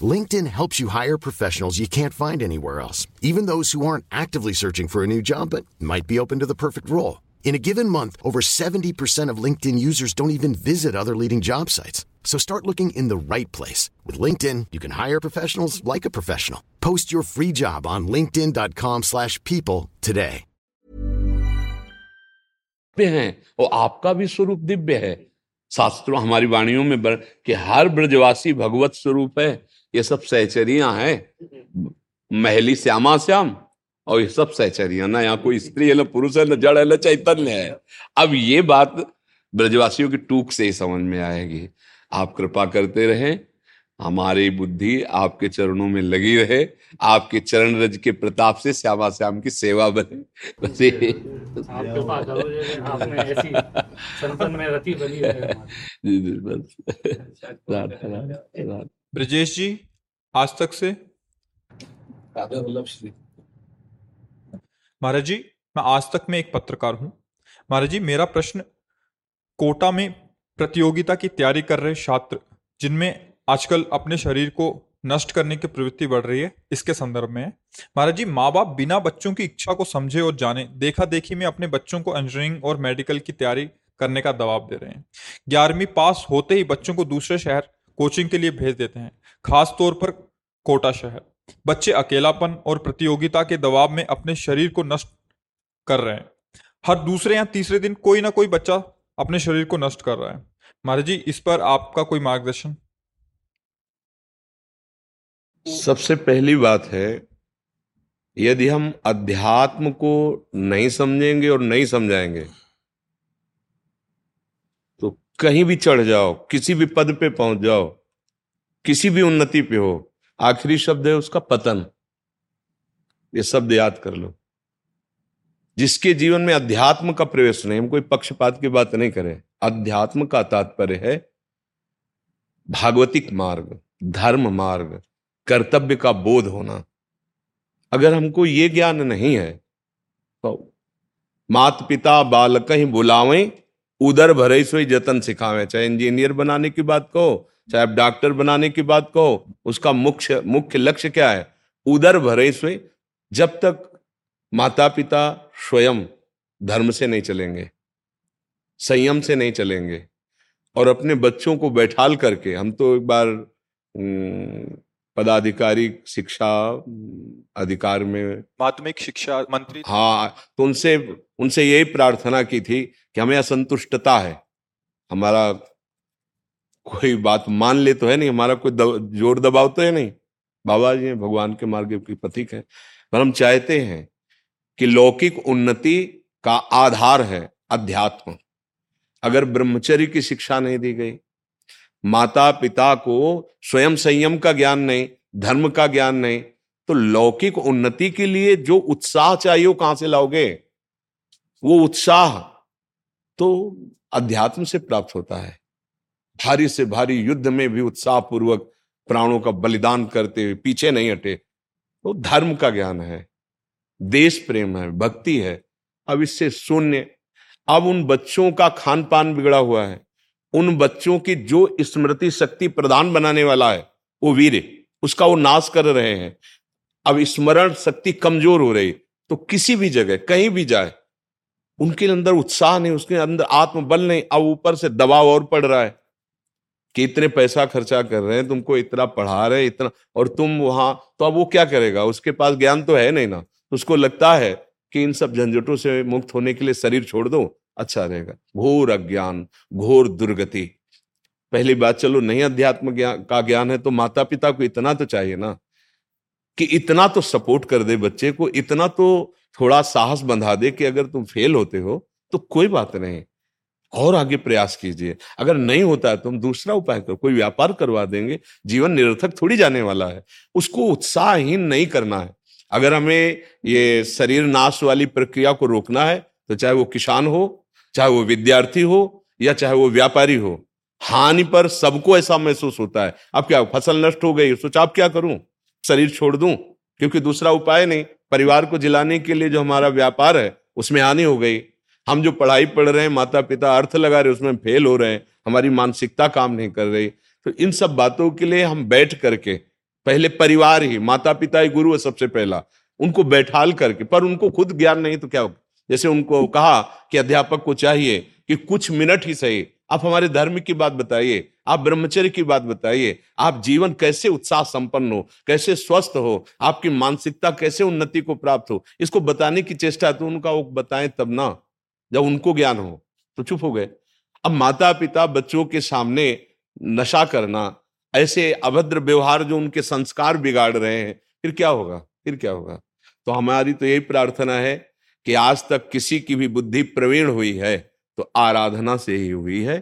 LinkedIn helps you hire professionals you can't find anywhere else, even those who aren't actively searching for a new job but might be open to the perfect role. In a given month, over 70% of LinkedIn users don't even visit other leading job sites. So start looking in the right place. With LinkedIn, you can hire professionals like a professional. Post your free job on linkedin.com slash people today.
हैं और आपका भी स्वरूप दिव्य है शास्त्रों हमारी वाणियों में बर, कि हर ब्रजवासी भगवत स्वरूप है ये सब सहचरिया हैं। महली श्यामा श्याम और ये सब सहचरिया ना यहाँ कोई स्त्री है ना पुरुष है ना जड़ है ना चैतन्य है। अब ये बात ब्रजवासियों की टूक से ही समझ में आएगी। आप कृपा करते रहें हमारी बुद्धि आपके चरणों में लगी रहे आपके चरण रज के प्रताप से श्यामा श्याम की सेवा बने।
ब्रजेश जी आज तक से। महाराज जी मैं आज तक में एक पत्रकार हूँ। महाराज जी मेरा प्रश्न कोटा में प्रतियोगिता की तैयारी कर रहे छात्र जिनमें आजकल अपने शरीर को नष्ट करने की प्रवृत्ति बढ़ रही है इसके संदर्भ में महाराज जी माँ बाप बिना बच्चों की इच्छा को समझे और जाने देखा देखी में अपने बच्चों को इंजीनियरिंग और मेडिकल की तैयारी करने का दबाव दे रहे हैं। ग्यारहवीं पास होते ही बच्चों को दूसरे शहर कोचिंग के लिए भेज देते हैं। खास तौर पर कोटा शहर। बच्चे अकेलापन और प्रतियोगिता के दबाव में अपने शरीर को नष्ट कर रहे हैं। हर दूसरे या तीसरे दिन कोई ना कोई बच्चा अपने शरीर को नष्ट कर रहा है। महाराज जी, इस पर आपका कोई मार्गदर्शन?
सबसे पहली बात है, यदि हम अध्यात्म को नहीं समझेंगे और नहीं समझाएँगे कहीं भी चढ़ जाओ, किसी भी पद पे पहुँच जाओ, किसी भी उन्नति पे हो, आखिरी शब्द है उसका पतन। ये शब्द याद कर लो। जिसके जीवन में अध्यात्म का प्रवेश नहीं, हम कोई पक्षपात की बात नहीं करें। अध्यात्म का तात्पर्य है भागवतिक मार्ग, धर्म मार्ग, कर्तव्य का बोध होना। अगर हमको ये ज्ञान नहीं है तो मात पिता बालक ही बुलावें उधर भरे सोई जतन सिखावे, चाहे इंजीनियर बनाने की बात कहो, चाहे आप डॉक्टर बनाने की बात कहो, उसका मुख्य मुख्य लक्ष्य क्या है? उधर भरे सोई जब तक माता पिता स्वयं धर्म से नहीं चलेंगे, संयम से नहीं चलेंगे, और अपने बच्चों को बैठाल करके, हम तो एक बार पदाधिकारी शिक्षा अधिकार में
माध्यमिक शिक्षा मंत्री।
हाँ तो उनसे उनसे यही प्रार्थना की थी कि हमें असंतुष्टता है। हमारा कोई बात मान ले तो है नहीं हमारा कोई ज़ोर दबाव तो है नहीं। बाबा जी भगवान के मार्ग की प्रतीक है। पर हम चाहते हैं कि लौकिक उन्नति का आधार है अध्यात्म। अगर ब्रह्मचर्य की शिक्षा नहीं दी गई माता पिता को स्वयं संयम का ज्ञान नहीं, धर्म का ज्ञान नहीं तो लौकिक उन्नति के लिए जो उत्साह चाहिए, वो कहाँ से लाओगे? वो उत्साह तो अध्यात्म से प्राप्त होता है। भारी से भारी युद्ध में भी उत्साह पूर्वक प्राणों का बलिदान करते हुए पीछे नहीं हटे तो धर्म का ज्ञान है, देश प्रेम है, भक्ति है। अब इससे शून्य, अब उन बच्चों का खान पान बिगड़ा हुआ है। उन बच्चों की जो स्मृति शक्ति प्रदान बनाने वाला है, वो वीर उसका वो नाश कर रहे हैं। अब स्मरण शक्ति कमज़ोर हो रही तो किसी भी जगह, कहीं भी जाए, उनके अंदर उत्साह नहीं, उसके अंदर आत्मबल नहीं। अब ऊपर से दबाव और पड़ रहा है कि इतने पैसा खर्चा कर रहे हैं, तुमको इतना पढ़ा रहे इतना, और तुम वहाँ तो अब वो क्या करेगा? उसके पास ज्ञान तो है नहीं ना। उसको लगता है कि इन सब झंझटों से मुक्त होने के लिए शरीर छोड़ दो। अच्छा रहेगा। घोर अज्ञान, घोर दुर्गति। पहली बात, चलो नहीं अध्यात्म का ज्ञान है तो माता पिता को इतना तो चाहिए ना कि इतना तो सपोर्ट कर दे बच्चे को, इतना तो थोड़ा साहस बंधा दे कि अगर तुम फेल होते हो तो कोई बात नहीं। और आगे प्रयास कीजिए। अगर नहीं होता है तो हम दूसरा उपाय करो। कोई व्यापार करवा देंगे, जीवन निरर्थक थोड़ी जाने वाला है। उसको उत्साहहीन नहीं करना है। अगर हमें ये शरीर नाश वाली प्रक्रिया को रोकना है तो चाहे वो किसान हो चाहे वो विद्यार्थी हो या चाहे वो व्यापारी हो, हानि पर सबको ऐसा महसूस होता है। अब क्या फ़सल नष्ट हो गई? सोचा अब क्या करूँ? शरीर छोड़ दूँ? क्योंकि दूसरा उपाय नहीं, परिवार को जिलाने के लिए जो हमारा व्यापार है, उसमें हानि हो गई। हम जो पढ़ाई पढ़ रहे हैं माता पिता अर्थ लगा रहे उसमें फेल हो रहे हैं, हमारी मानसिकता काम नहीं कर रही। तो इन सब बातों के लिए हम बैठ करके, पहले परिवार ही माता पिता ही गुरु है सबसे पहला, उनको बैठाल करके, पर उनको खुद ज्ञान नहीं तो क्या होगा? जैसे उनको कहा कि अध्यापक को चाहिए कि कुछ मिनट ही सही। आप हमारे धर्म की बात बताइए, आप ब्रह्मचर्य की बात बताइए, आप जीवन कैसे उत्साह संपन्न हो, कैसे स्वस्थ हो, आपकी मानसिकता कैसे उन्नति को प्राप्त हो, इसको बताने की चेष्टा तो उनका वो बताएँ तब ना, जब उनको ज्ञान हो। तो चुप हो गए। अब माता पिता बच्चों के सामने नशा करना, ऐसे अभद्र व्यवहार जो उनके संस्कार बिगाड़ रहे हैं, फिर क्या होगा? फिर क्या होगा? तो हमारी तो यही प्रार्थना है कि आज तक किसी की भी बुद्धि प्रवीण हुई है तो आराधना से ही हुई है।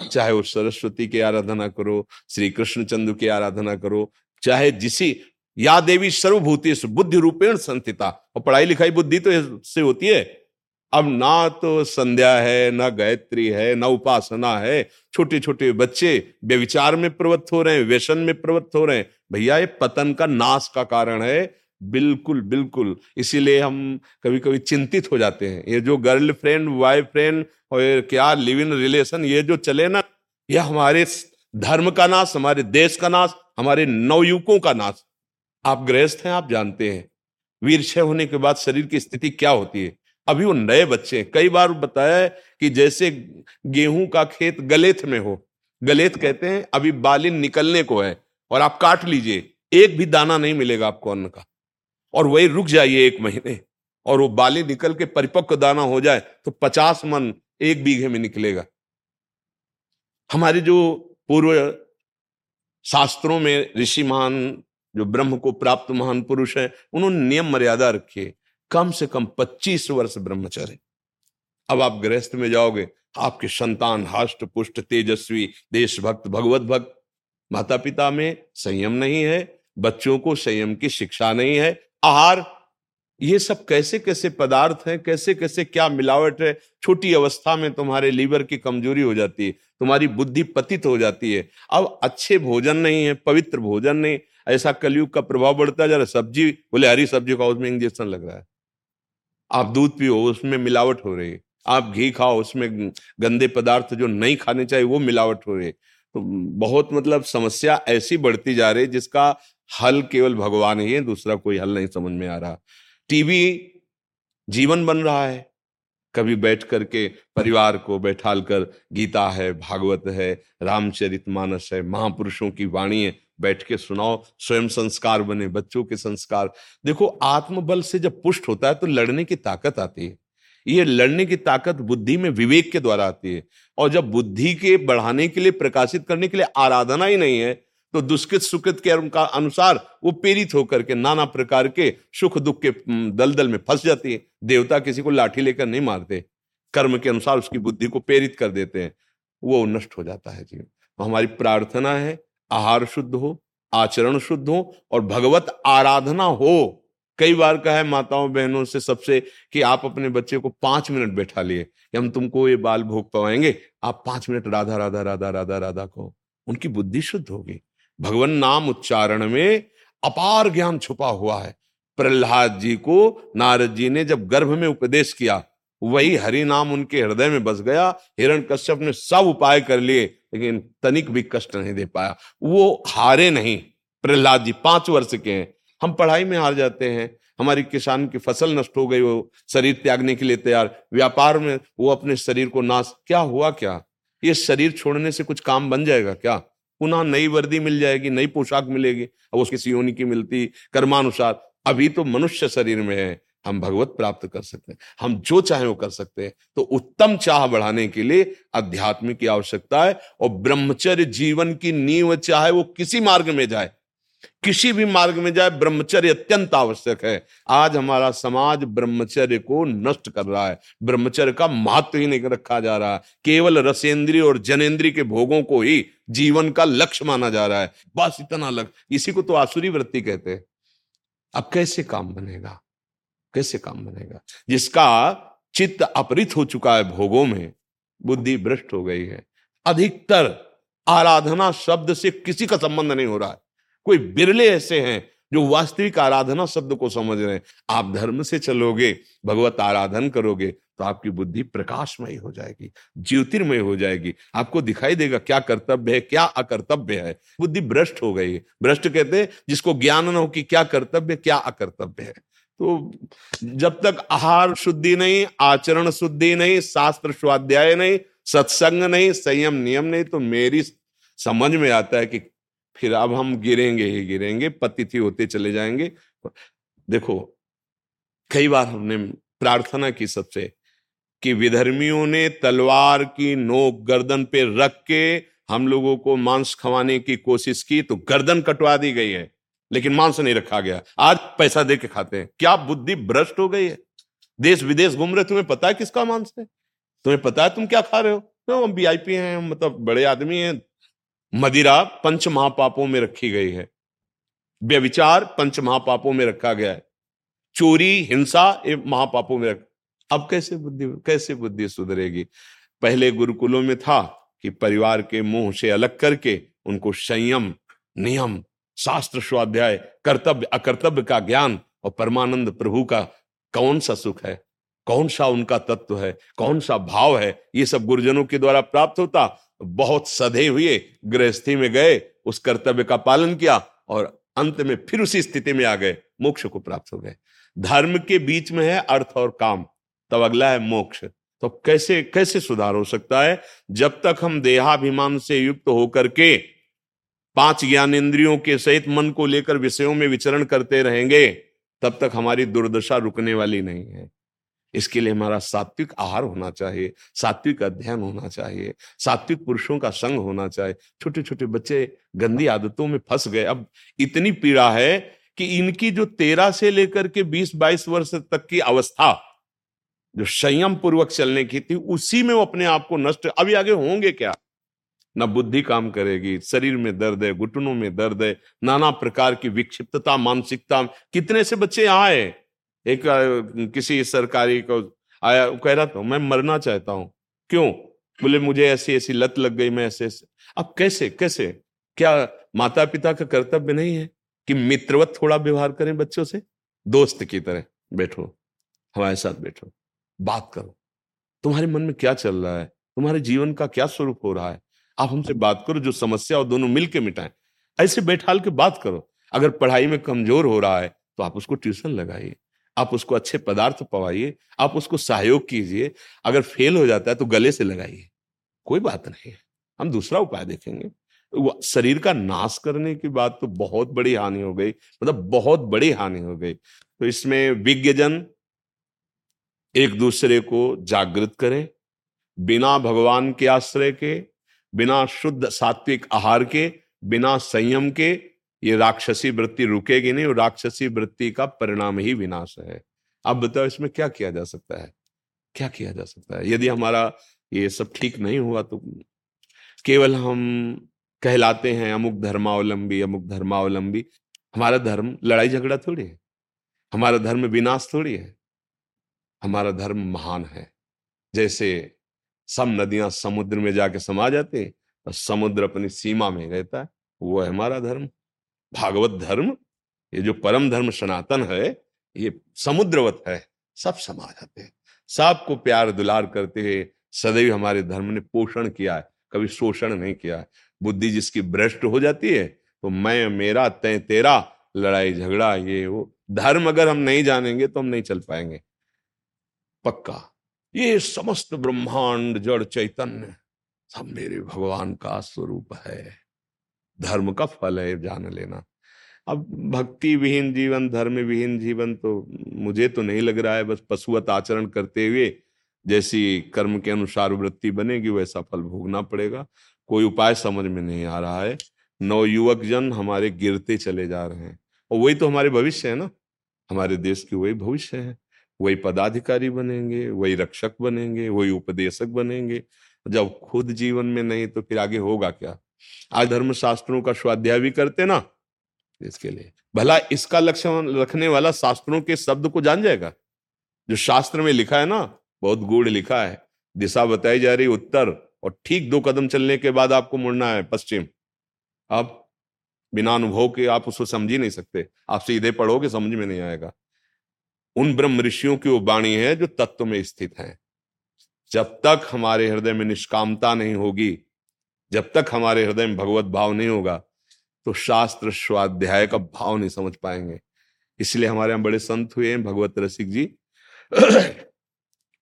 चाहे वो सरस्वती की आराधना करो, श्री कृष्ण चंद्र की आराधना करो, चाहे जिसी, या देवी सर्वभूति बुद्धि रूपेण संस्थिता और पढ़ाई लिखाई बुद्धि तो से होती है। अब ना तो संध्या है, ना गायत्री है, ना उपासना है। छोटे छोटे बच्चे व्यविचार में प्रवृत्त हो रहे हैं, व्यसन में प्रवृत्त हो रहे हैं। भैया, ये पतन का नाश का कारण है। बिल्कुल बिल्कुल। इसीलिए हम कभी कभी चिंतित हो जाते हैं। ये जो गर्ल फ्रेंड वाइफ फ्रेंड और क्या लिव इन रिलेशन, ये जो चले ना, ये हमारे धर्म का नाश, हमारे देश का नाश, हमारे नवयुवकों का नाश। आप गृहस्थ हैं, आप जानते हैं। वीर क्षय होने के बाद शरीर की स्थिति क्या होती है? अभी वो नए बच्चे हैं। कई बार बताया कि जैसे गेहूँ का खेत गलेथ में हो। गलेथ कहते हैं, अभी बालिन निकलने को है और आप काट लीजिए। एक भी दाना नहीं मिलेगा आपको अन्न का। और वही रुक जाइए एक महीने और वो बाली निकल के परिपक्व दाना हो जाए तो पचास मन एक बीघे में निकलेगा। हमारे जो पूर्व शास्त्रों में ऋषि महान जो ब्रह्म को प्राप्त महान पुरुष है, उन्होंने नियम मर्यादा रखी कम से कम 25 वर्ष ब्रह्मचर्य। अब आप गृहस्थ में जाओगे, आपके संतान हष्ट, पुष्ट, तेजस्वी, देशभक्त, भगवत भक्त माता पिता में संयम नहीं है, बच्चों को संयम की शिक्षा नहीं है आहार, ये सब कैसे कैसे पदार्थ हैं, कैसे कैसे क्या मिलावट है? छोटी अवस्था में तुम्हारे लीवर की कमज़ोरी हो जाती है, तुम्हारी बुद्धि पतित हो जाती है। अब अच्छे भोजन नहीं है, पवित्र भोजन नहीं, ऐसा कलयुग का प्रभाव बढ़ता है जरा सब्ज़ी बोले, हरी सब्ज़ी खाओ, उसमें इंजेक्शन लग रहा है। आप दूध पियो, उसमें मिलावट हो रही है। आप घी खाओ, उसमें गंदे पदार्थ जो नहीं खाने चाहिए, वो मिलावट हो रही है। तो बहुत मतलब समस्या ऐसी बढ़ती जा रही है, जिसका हल केवल भगवान ही है, दूसरा कोई हल नहीं समझ में आ रहा। टीवी जीवन बन रहा है। कभी बैठ करके परिवार को बैठाल कर गीता है, भागवत है, रामचरित मानस है, महापुरुषों की वाणी है, बैठ के सुनाओ, स्वयं संस्कार बने, बच्चों के संस्कार। देखो, आत्मबल से जब पुष्ट होता है तो लड़ने की ताकत आती है। ये लड़ने की ताकत बुद्धि में विवेक के द्वारा आती है। और जब बुद्धि के बढ़ाने के लिए, प्रकाशित करने के लिए आराधना ही नहीं है तो दुष्कृत सुकृत के उनका अनुसार वो प्रेरित होकर के नाना प्रकार के सुख दुख के दलदल में फंस जाती है। देवता किसी को लाठी लेकर नहीं मारते। कर्म के अनुसार उसकी बुद्धि को प्रेरित कर देते हैं। वो नष्ट हो जाता है जीवन। तो हमारी प्रार्थना है, आहार शुद्ध हो, आचरण शुद्ध हो और भगवत आराधना हो। कई बार कहा है माताओं बहनों से सबसे कि आप अपने बच्चे को पाँच मिनट बैठा लिए कि हम तुमको ये बाल भोग पवाएँगे। आप पाँच मिनट राधा राधा राधा राधा राधा कहो उनकी बुद्धि शुद्ध होगी। भगवान नाम उच्चारण में अपार ज्ञान छुपा हुआ है। प्रहलाद जी को नारद जी ने जब गर्भ में उपदेश किया, वही हरि नाम उनके हृदय में बस गया, हिरण कश्यप ने सब उपाय कर लिए, लेकिन तनिक भी कष्ट नहीं दे पाया। वो हारे नहीं, प्रहलाद जी पाँच वर्ष के हैं। हम पढ़ाई में हार जाते हैं, हमारी किसान की फ़सल नष्ट हो गई, वो शरीर त्यागने के लिए तैयार, व्यापार में वो अपने शरीर को नाश, क्या हुआ क्या? ये शरीर छोड़ने से कुछ काम बन जाएगा क्या? पुनः नई वर्दी मिल जाएगी, नई पोशाक मिलेगी, अब उसकी सियोनी की मिलती, कर्मानुसार। अभी तो मनुष्य शरीर में है, हम भगवत प्राप्त कर सकते हैं। हम जो चाहे वो कर सकते हैं। तो उत्तम चाह बढ़ाने के लिए अध्यात्म की आवश्यकता है और ब्रह्मचर्य जीवन की नींव चाहे वो किसी मार्ग में जाए किसी भी मार्ग में जाए, ब्रह्मचर्य अत्यंत आवश्यक है। आज हमारा समाज ब्रह्मचर्य को नष्ट कर रहा है। ब्रह्मचर्य का महत्व ही नहीं रखा जा रहा है। केवल रसेंद्रीय और जनेन्द्रीय के भोगों को ही जीवन का लक्ष्य माना जा रहा है। बस इतना लक्ष्य। इसी को तो आसुरी वृत्ति कहते हैं। अब कैसे काम बनेगा? कैसे काम बनेगा? जिसका चित्त अपरित हो चुका है भोगों में, बुद्धि भ्रष्ट हो गई है। अधिकतर आराधना शब्द से किसी का संबंध नहीं हो रहा है। कोई बिरले ऐसे हैं जो वास्तविक आराधना शब्द को समझ रहे हैं। आप धर्म से चलोगे, भगवत आराधन करोगे तो आपकी बुद्धि प्रकाशमय हो जाएगी, ज्योतिर्मय हो जाएगी। आपको दिखाई देगा क्या कर्तव्य है, क्या अकर्तव्य है। बुद्धि भ्रष्ट हो गई भ्रष्ट कहते हैं, जिसको ज्ञान न हो कि क्या कर्तव्य, क्या अकर्तव्य है। तो जब तक आहार शुद्धि नहीं, आचरण शुद्धि नहीं, शास्त्र स्वाध्याय नहीं, सत्संग नहीं, संयम नियम नहीं तो मेरी समझ में आता है कि फिर अब हम गिरेंगे ही गिरेंगे, पतिथि होते चले जाएँगे। देखो, कई बार हमने प्रार्थना की सबसे कि विधर्मियों ने तलवार की नोक गर्दन पे रख के हम लोगों को मांस खवाने की कोशिश की तो गर्दन कटवा दी गई है, लेकिन मांस नहीं रखा गया। आज पैसा दे के खाते हैं। क्या बुद्धि भ्रष्ट हो गई है? देश विदेश घूम रहे, तुम्हें पता है किसका मांस है? तुम्हें पता है तुम क्या खा रहे हो? तो हम वीआईपी हैं मतलब बड़े आदमी हैं मदिरा पंच महापापों में रखी गई है। व्यविचार पंच महापापों में रखा गया है। चोरी, हिंसा ये महापापों में रख, अब कैसे बुद्धि कैसे बुद्धि सुधरेगी? पहले गुरुकुलों में था कि परिवार के मुँह से अलग करके उनको संयम, नियम, शास्त्र स्वाध्याय, कर्तव्य, अकर्तव्य का ज्ञान और परमानंद प्रभु का कौन सा सुख है? कौन सा उनका तत्व है? कौन सा भाव है? ये सब गुरुजनों के द्वारा प्राप्त होता बहुत सधे हुए गृहस्थी में गए, उस कर्तव्य का पालन किया और अंत में फिर उसी स्थिति में आ गए, मोक्ष को प्राप्त हो गए। धर्म के बीच में है अर्थ और काम, तब अगला है मोक्ष। तो कैसे कैसे सुधार हो सकता है? जब तक हम देहाभिमान से युक्त होकर के पाँच ज्ञान इंद्रियों के सहित मन को लेकर विषयों में विचरण करते रहेंगे, तब तक हमारी दुर्दशा रुकने वाली नहीं है। इसके लिए हमारा सात्विक आहार होना चाहिए, सात्विक अध्ययन होना चाहिए, सात्विक पुरुषों का संग होना चाहिए। छोटे छोटे बच्चे गंदी आदतों में फंस गए। अब इतनी पीड़ा है कि इनकी जो तेरह से लेकर के बीस बाईस वर्ष तक की अवस्था, जो संयम पूर्वक चलने की थी, उसी में वो अपने आप को नष्ट, अभी आगे होंगे क्या? न बुद्धि काम करेगी, शरीर में दर्द है, घुटनों में दर्द है, नाना प्रकार की विक्षिप्तता, मानसिकता। कितने से बच्चे यहाँ है एक किसी सरकारी को आया कह रहा था, मैं मरना चाहता हूँ। क्यों? बोले, मुझे ऐसी ऐसी लत लग गई, मैं ऐसे ऐसे। अब कैसे कैसे? क्या माता पिता का कर्तव्य नहीं है कि मित्रवत थोड़ा व्यवहार करें बच्चों से? दोस्त की तरह बैठो, हमारे साथ बैठो, बात करो। तुम्हारे मन में क्या चल रहा है? तुम्हारे जीवन का क्या स्वरूप हो रहा है? आप हमसे बात करो, जो समस्या और दोनों मिलके मिटाएँ। ऐसे बैठाल के बात करो। अगर पढ़ाई में कमज़ोर हो रहा है तो आप उसको ट्यूशन लगाइए। आप उसको अच्छे पदार्थ पवाइए, आप उसको सहयोग कीजिए। अगर फेल हो जाता है तो गले से लगाइए। कोई बात नहीं, हम दूसरा उपाय देखेंगे। शरीर का नाश करने की बात तो बहुत बड़ी हानि हो गई मतलब बहुत बड़ी हानि हो गई। तो इसमें विज्ञजन एक दूसरे को जागृत करें, बिना भगवान के आश्रय के, बिना शुद्ध सात्विक आहार के, बिना संयम के ये राक्षसी वृत्ति रुकेगी नहीं और राक्षसी वृत्ति का परिणाम ही विनाश है। अब बताओ, इसमें क्या किया जा सकता है? क्या किया जा सकता है? यदि हमारा ये सब ठीक नहीं हुआ तो केवल हम कहलाते हैं अमुक धर्मावलंबी अमुक धर्मावलंबी। हमारा धर्म लड़ाई झगड़ा थोड़ी है। हमारा धर्म विनाश थोड़ी है। हमारा धर्म महान है। जैसे सब नदियाँ समुद्र में जाके समा जाते हैं, और समुद्र अपनी सीमा में रहता है, वो है हमारा धर्म। भागवत धर्म, ये जो परम धर्म सनातन है, ये समुद्रवत है, सब समा जाते हैं। सबको प्यार दुलार करते हैं सदैव हमारे धर्म ने पोषण किया है, कभी शोषण नहीं किया है। बुद्धि जिसकी भ्रष्ट हो जाती है तो मैं, मेरा तय तेरा, लड़ाई, झगड़ा, ये, वो, धर्म अगर हम नहीं जानेंगे तो हम नहीं चल पाएँगे। पक्का। ये समस्त ब्रह्मांड, जड़, चैतन्य, सब मेरे भगवान का स्वरूप है। धर्म का फल है, जान लेना। अब भक्ति विहीन जीवन, धर्म विहीन जीवन तो मुझे तो नहीं लग रहा है, बस पशुवत आचरण करते हुए जैसी कर्म के अनुसार वृत्ति बनेगी, वैसा फल भोगना पड़ेगा। कोई उपाय समझ में नहीं आ रहा है। नौ युवक जन हमारे गिरते चले जा रहे हैं। और वही तो हमारे भविष्य है ना? हमारे देश के वही भविष्य है। वही पदाधिकारी बनेंगे, वही रक्षक बनेंगे, वही उपदेशक बनेंगे। जब खुद जीवन में नहीं तो फिर आगे होगा क्या? आज धर्म शास्त्रों का स्वाध्याय भी करते ना, इसके लिए। भला इसका लक्ष्य रखने वाला शास्त्रों के शब्द को जान जाएगा? जो शास्त्र में लिखा है ना, बहुत गूढ़ लिखा है। दिशा बताई जा रही उत्तर और ठीक दो कदम चलने के बाद आपको मुड़ना है पश्चिम। अब बिना अनुभव के आप उसको समझ ही नहीं सकते। आप सीधे पढ़ोगे समझ में नहीं आएगा। उन ब्रह्म ऋषियों की वो वाणी है जो तत्व में स्थित है। जब तक हमारे हृदय में निष्कामता नहीं होगी जब तक हमारे हृदय में भगवत भाव नहीं होगा तो शास्त्र स्वाध्याय का भाव नहीं समझ पाएँगे। इसलिए हमारे यहाँ बड़े संत हुए हैं, भगवत रसिक जी।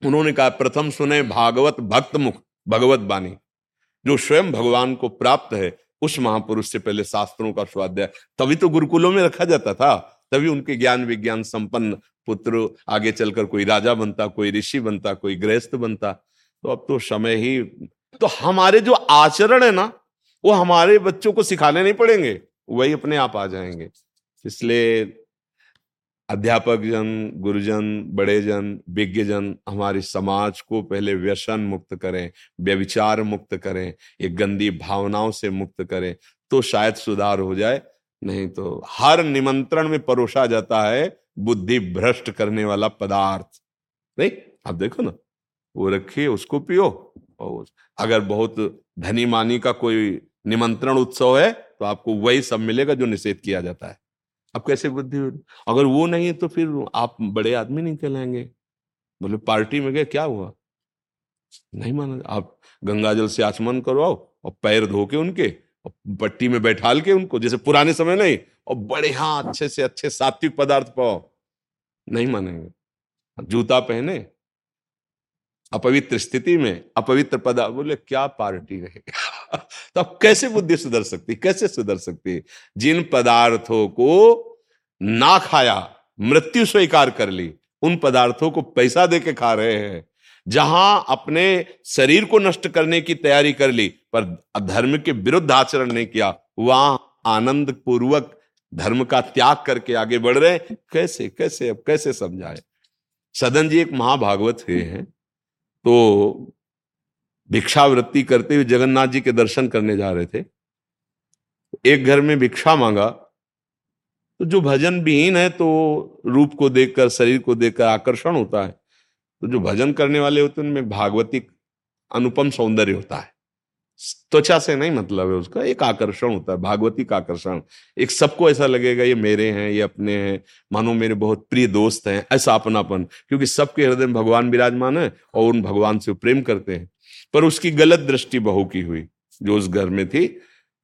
उन्होंने कहा, प्रथम सुने भागवत भक्त मुख भगवत बानी जो स्वयं भगवान को प्राप्त है, उस महापुरुष से पहले शास्त्रों का स्वाध्याय। तभी तो गुरुकुलों में रखा जाता था। तभी उनके ज्ञान विज्ञान संपन्न पुत्र आगे चलकर कोई राजा बनता, कोई ऋषि बनता, कोई गृहस्थ बनता। तो अब तो समय ही तो हमारे जो आचरण है ना, वो हमारे बच्चों को सिखाने नहीं पड़ेंगे, वही अपने आप आ जाएँगे। इसलिए अध्यापक जन गुरुजन बड़े जन विज्ञ जन हमारे समाज को पहले व्यसन मुक्त करें व्यविचार मुक्त करें ये गंदी भावनाओं से मुक्त करें तो शायद सुधार हो जाए, नहीं तो हर निमंत्रण में परोसा जाता है बुद्धि भ्रष्ट करने वाला पदार्थ। नहीं, आप देखो ना, वो रखिए, उसको पियो। अगर बहुत धनी मानी का कोई निमंत्रण उत्सव है तो आपको वही सब मिलेगा जो निषेध किया जाता है। अब कैसे बुद्धि अगर वो नहीं है तो फिर आप बड़े आदमी नहीं कहलाएँगे। बोले, पार्टी में गए, क्या हुआ? नहीं माना, आप गंगा जल से आचमन करवाओ और पैर धो के उनके, और पट्टी में बैठाल के उनको, जैसे पुराने समय नहीं, और बड़े हाँ अच्छे से अच्छे सात्विक पदार्थ पाओ। नहीं मानेंगे। जूता पहने अपवित्र स्थिति में अपवित्र पदार्थ बोले, क्या पार्टी रहेगा? तो अब कैसे बुद्धि सुधर सकती, कैसे सुधर सकती? जिन पदार्थों को ना खाया, मृत्यु स्वीकार कर ली, उन पदार्थों को पैसा दे के खा रहे हैं, जहाँ अपने शरीर को नष्ट करने की तैयारी कर ली, पर धर्म के विरुद्ध आचरण नहीं किया, वहाँ आनंद पूर्वक धर्म का त्याग करके आगे बढ़ रहे कैसे कैसे, अब कैसे समझाए? सदन जी एक महाभागवत हुए हैं। तो भिक्षावृत्ति करते हुए जगन्नाथ जी के दर्शन करने जा रहे थे। एक घर में भिक्षा मांगा। तो जो भजन विहीन है तो रूप को देखकर, शरीर को देखकर आकर्षण होता है। तो जो भजन करने वाले होते हैं, उनमें भागवतिक अनुपम सौंदर्य होता है। त्वचा से नहीं मतलब है उसका, एक आकर्षण होता है भागवती का आकर्षण। एक सबको ऐसा लगेगा, ये मेरे हैं, ये अपने हैं, मानो मेरे बहुत प्रिय दोस्त हैं, ऐसा अपनापन। क्योंकि सबके हृदय में भगवान विराजमान है और उन भगवान से प्रेम करते हैं। पर उसकी गलत दृष्टि बहू की हुई, जो उस घर में थी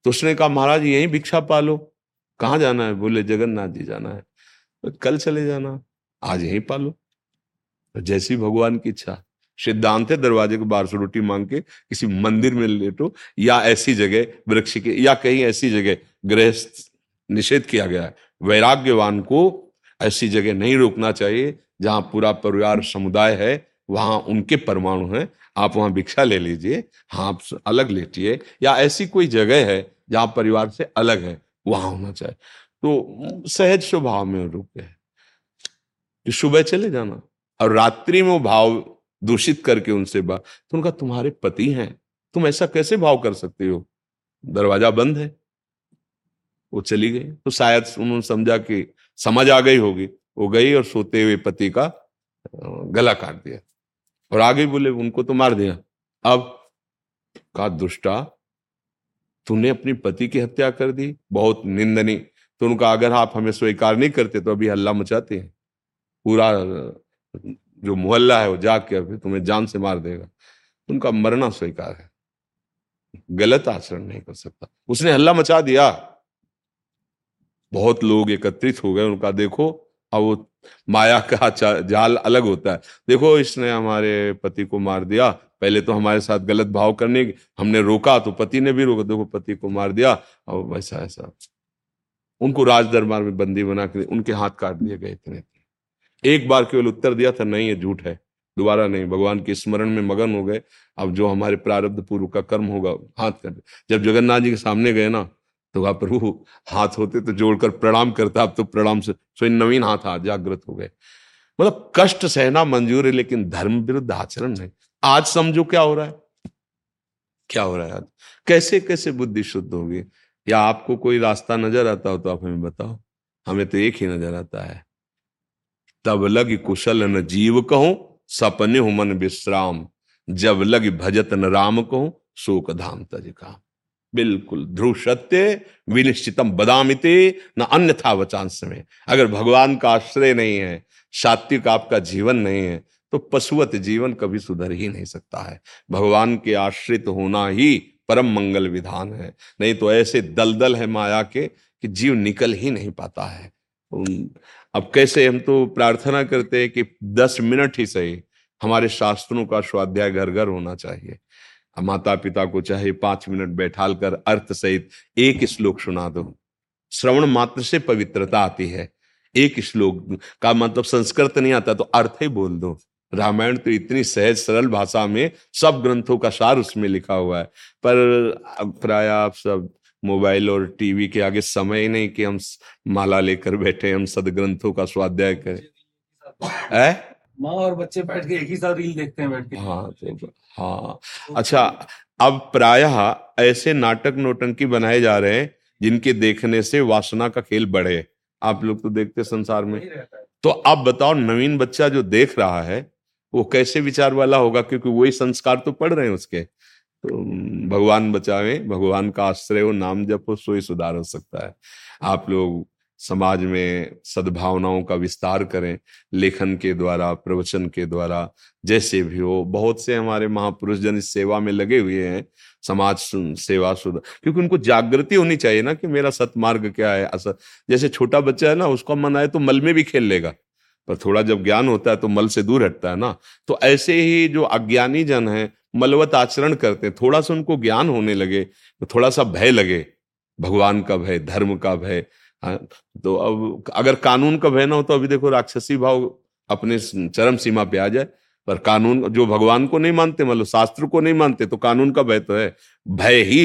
तो उसने कहा, महाराज, यही भिक्षा पालो। कहाँ जाना है? बोले, जगन्नाथ जी जाना है। तो कल चले जाना, आज यहीं पालो। तो जैसी भगवान की इच्छा। सिद्धांत है, दरवाजे को बाहर से रोटी मांग के किसी मंदिर में लेटो, या ऐसी जगह, वृक्ष के, या कहीं ऐसी जगह, गृहस्थ निषेध किया गया है। वैराग्यवान को ऐसी जगह नहीं रोकना चाहिए, जहाँ पूरा परिवार समुदाय है, वहाँ उनके परमाणु हैं, आप वहाँ भिक्षा ले लीजिए हाँ आप अलग लेटिए, या ऐसी कोई जगह है, जहाँ परिवार से अलग है, वहाँ होना चाहिए। तो सहज स्वभाव में रुक गए सुबह चले जाना, और रात्रि में भाव दूषित करके उनसे बात तो उनका, तुम्हारे पति हैं, तुम ऐसा कैसे भाव कर सकते हो? दरवाज़ा बंद है। वो चली गई। तो शायद उन्होंने समझा कि समझ आ गई होगी। वो गई और सोते हुए पति का गला काट दिया। और आगे बोले, उनको तो मार दिया। अब का दुष्टा, तूने अपनी पति की हत्या कर दी। बहुत निंदनी तो उनका, अगर आप हमें स्वीकार नहीं करते तो अभी हल्ला मचाते हैं। पूरा जो मोहल्ला है वो जाग के अभी तुम्हें जान से मार देगा। उनका मरना स्वीकार है। गलत आचरण नहीं कर सकता। उसने हल्ला मचा दिया। बहुत लोग एकत्रित हो गए, उनका देखो, अब वो माया का जाल अलग होता है। देखो, इसने हमारे पति को मार दिया। पहले तो हमारे साथ गलत भाव करने हमने रोका तो पति ने भी रोका, देखो, पति को मार दिया। और वैसा, ऐसा। उनको राज दरबार में बंदी बना के उनके हाथ काट दिए गए इतने। एक बार केवल उत्तर दिया था, नहीं, ये झूठ है। दोबारा नहीं, भगवान के स्मरण में मगन हो गए। अब जो हमारे प्रारब्ध पूर्व का कर्म होगा, हाथ कर जब जगन्नाथ जी के सामने गए ना तो वहाँ प्रभु हाथ होते तो जोड़कर प्रणाम करता, अब तो प्रणाम से स्वयं नवीन हाथ हाथ जागृत हो गए। मतलब कष्ट सहना मंजूर है, लेकिन धर्म विरुद्ध आचरण नहीं। आज समझो क्या हो रहा है। क्या हो रहा है आज? कैसे कैसे बुद्धि शुद्ध होगी? या आपको कोई रास्ता नज़र आता हो तो आप हमें बताओ। हमें तो एक ही नज़र आता है। तब लग कुशल न जीव कहो, सपने मन विश्राम। जब लग भजत न राम कहूँ, शोक धाम तज का बिल्कुल ध्रुव सत्य, विनिश्चितम बदामिते, न अन्य था वचांश में अगर भगवान का आश्रय नहीं है, सात्विक आपका जीवन नहीं है तो पशुवत जीवन कभी सुधर ही नहीं सकता है। भगवान के आश्रित होना ही परम मंगल विधान है। नहीं तो ऐसे दलदल है माया के, कि जीव निकल ही नहीं पाता है। अब कैसे हम तो प्रार्थना करते हैं कि दस मिनट ही सही, हमारे शास्त्रों का स्वाध्याय घर घर होना चाहिए। माता पिता को चाहे पाँच मिनट बैठाल कर अर्थ सहित एक श्लोक सुना दो। श्रवण मात्र से पवित्रता आती है। एक श्लोक का मतलब संस्कृत नहीं आता तो अर्थ ही बोल दो। रामायण तो इतनी सहज सरल भाषा में सब ग्रंथों का सार उसमें लिखा हुआ है। पर प्राय आप सब मोबाइल और टीवी के आगे समय ही नहीं कि हम माला लेकर बैठे हम सदग्रंथों का स्वाध्याय करें।
है? माँ और बच्चे बैठ के एक ही साथ रील देखते हैं बैठ के।
हाँ तो हाँ। अच्छा अब प्रायः ऐसे नाटक नोटंकी बनाए जा रहे हैं जिनके देखने से वासना का खेल बढ़े। आप लोग तो देखते संसार में। तो आप बताओ नवीन बच्चा जो देख रहा है वो कैसे विचार वाला होगा? क्योंकि वही संस्कार तो पढ़ रहे हैं उसके। तो भगवान बचावे, भगवान का आश्रय हो नाम जप हो सोई सुधार हो सकता है। आप लोग समाज में सद्भावनाओं का विस्तार करें, लेखन के द्वारा, प्रवचन के द्वारा, जैसे भी हो। बहुत से हमारे महापुरुष जन इस सेवा में लगे हुए हैं, समाज सेवा सुधा, क्योंकि उनको जागृति होनी चाहिए ना कि मेरा सतमार्ग क्या है? असत जैसे छोटा बच्चा है ना, उसका मन आए तो मल में भी खेल लेगा। पर थोड़ा जब ज्ञान होता है तो मल से दूर हटता है ना। तो ऐसे ही जो अज्ञानी जन है मलवत आचरण करते थोड़ा सा उनको ज्ञान होने लगे तो थोड़ा सा भय लगे। भगवान का भय धर्म का भय हाँ, तो अब अगर कानून का भय ना हो तो अभी देखो राक्षसी भाव अपने चरम सीमा पे आ जाए। पर कानून जो भगवान को नहीं मानते मतलब शास्त्र को नहीं मानते तो कानून का भय तो है। भय ही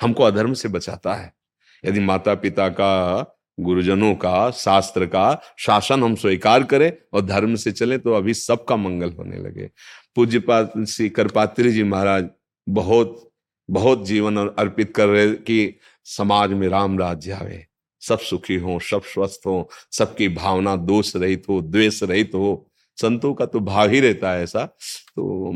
हमको अधर्म से बचाता है। यदि माता पिता का गुरुजनों का शास्त्र का शासन हम स्वीकार करें और धर्म से चले तो अभी सबका मंगल होने लगे। पूज्य श्री करपात्री जी महाराज बहुत बहुत जीवन अर्पित कर रहे कि समाज में राम राज्य आवे। सब सुखी हो, सब स्वस्थ हो, सबकी भावना दोष रहित हो, द्वेष रहित हो। संतों का तो भाव ही रहता है ऐसा। तो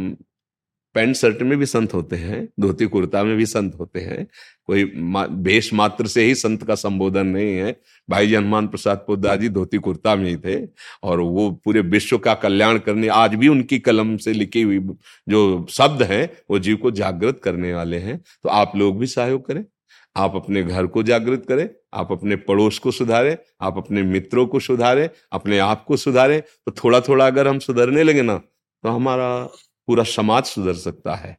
पैंट शर्ट में भी संत होते हैं, धोती कुर्ता में भी संत होते हैं। कोई भेष मात्र से ही संत का संबोधन नहीं है। भाई जी हनुमान प्रसाद पोदार जी धोती कुर्ता में ही थे और वो पूरे विश्व का कल्याण करने, आज भी उनकी कलम से लिखी हुई जो शब्द हैं, वो जीव को जागृत करने वाले हैं। तो आप लोग भी सहयोग करें, आप अपने घर को जागृत करें, आप अपने पड़ोस को सुधारें, आप अपने मित्रों को सुधारें, अपने आप को सुधारें। तो थोड़ा थोड़ा अगर हम सुधरने लगे ना तो हमारा पूरा समाज सुधर सकता है।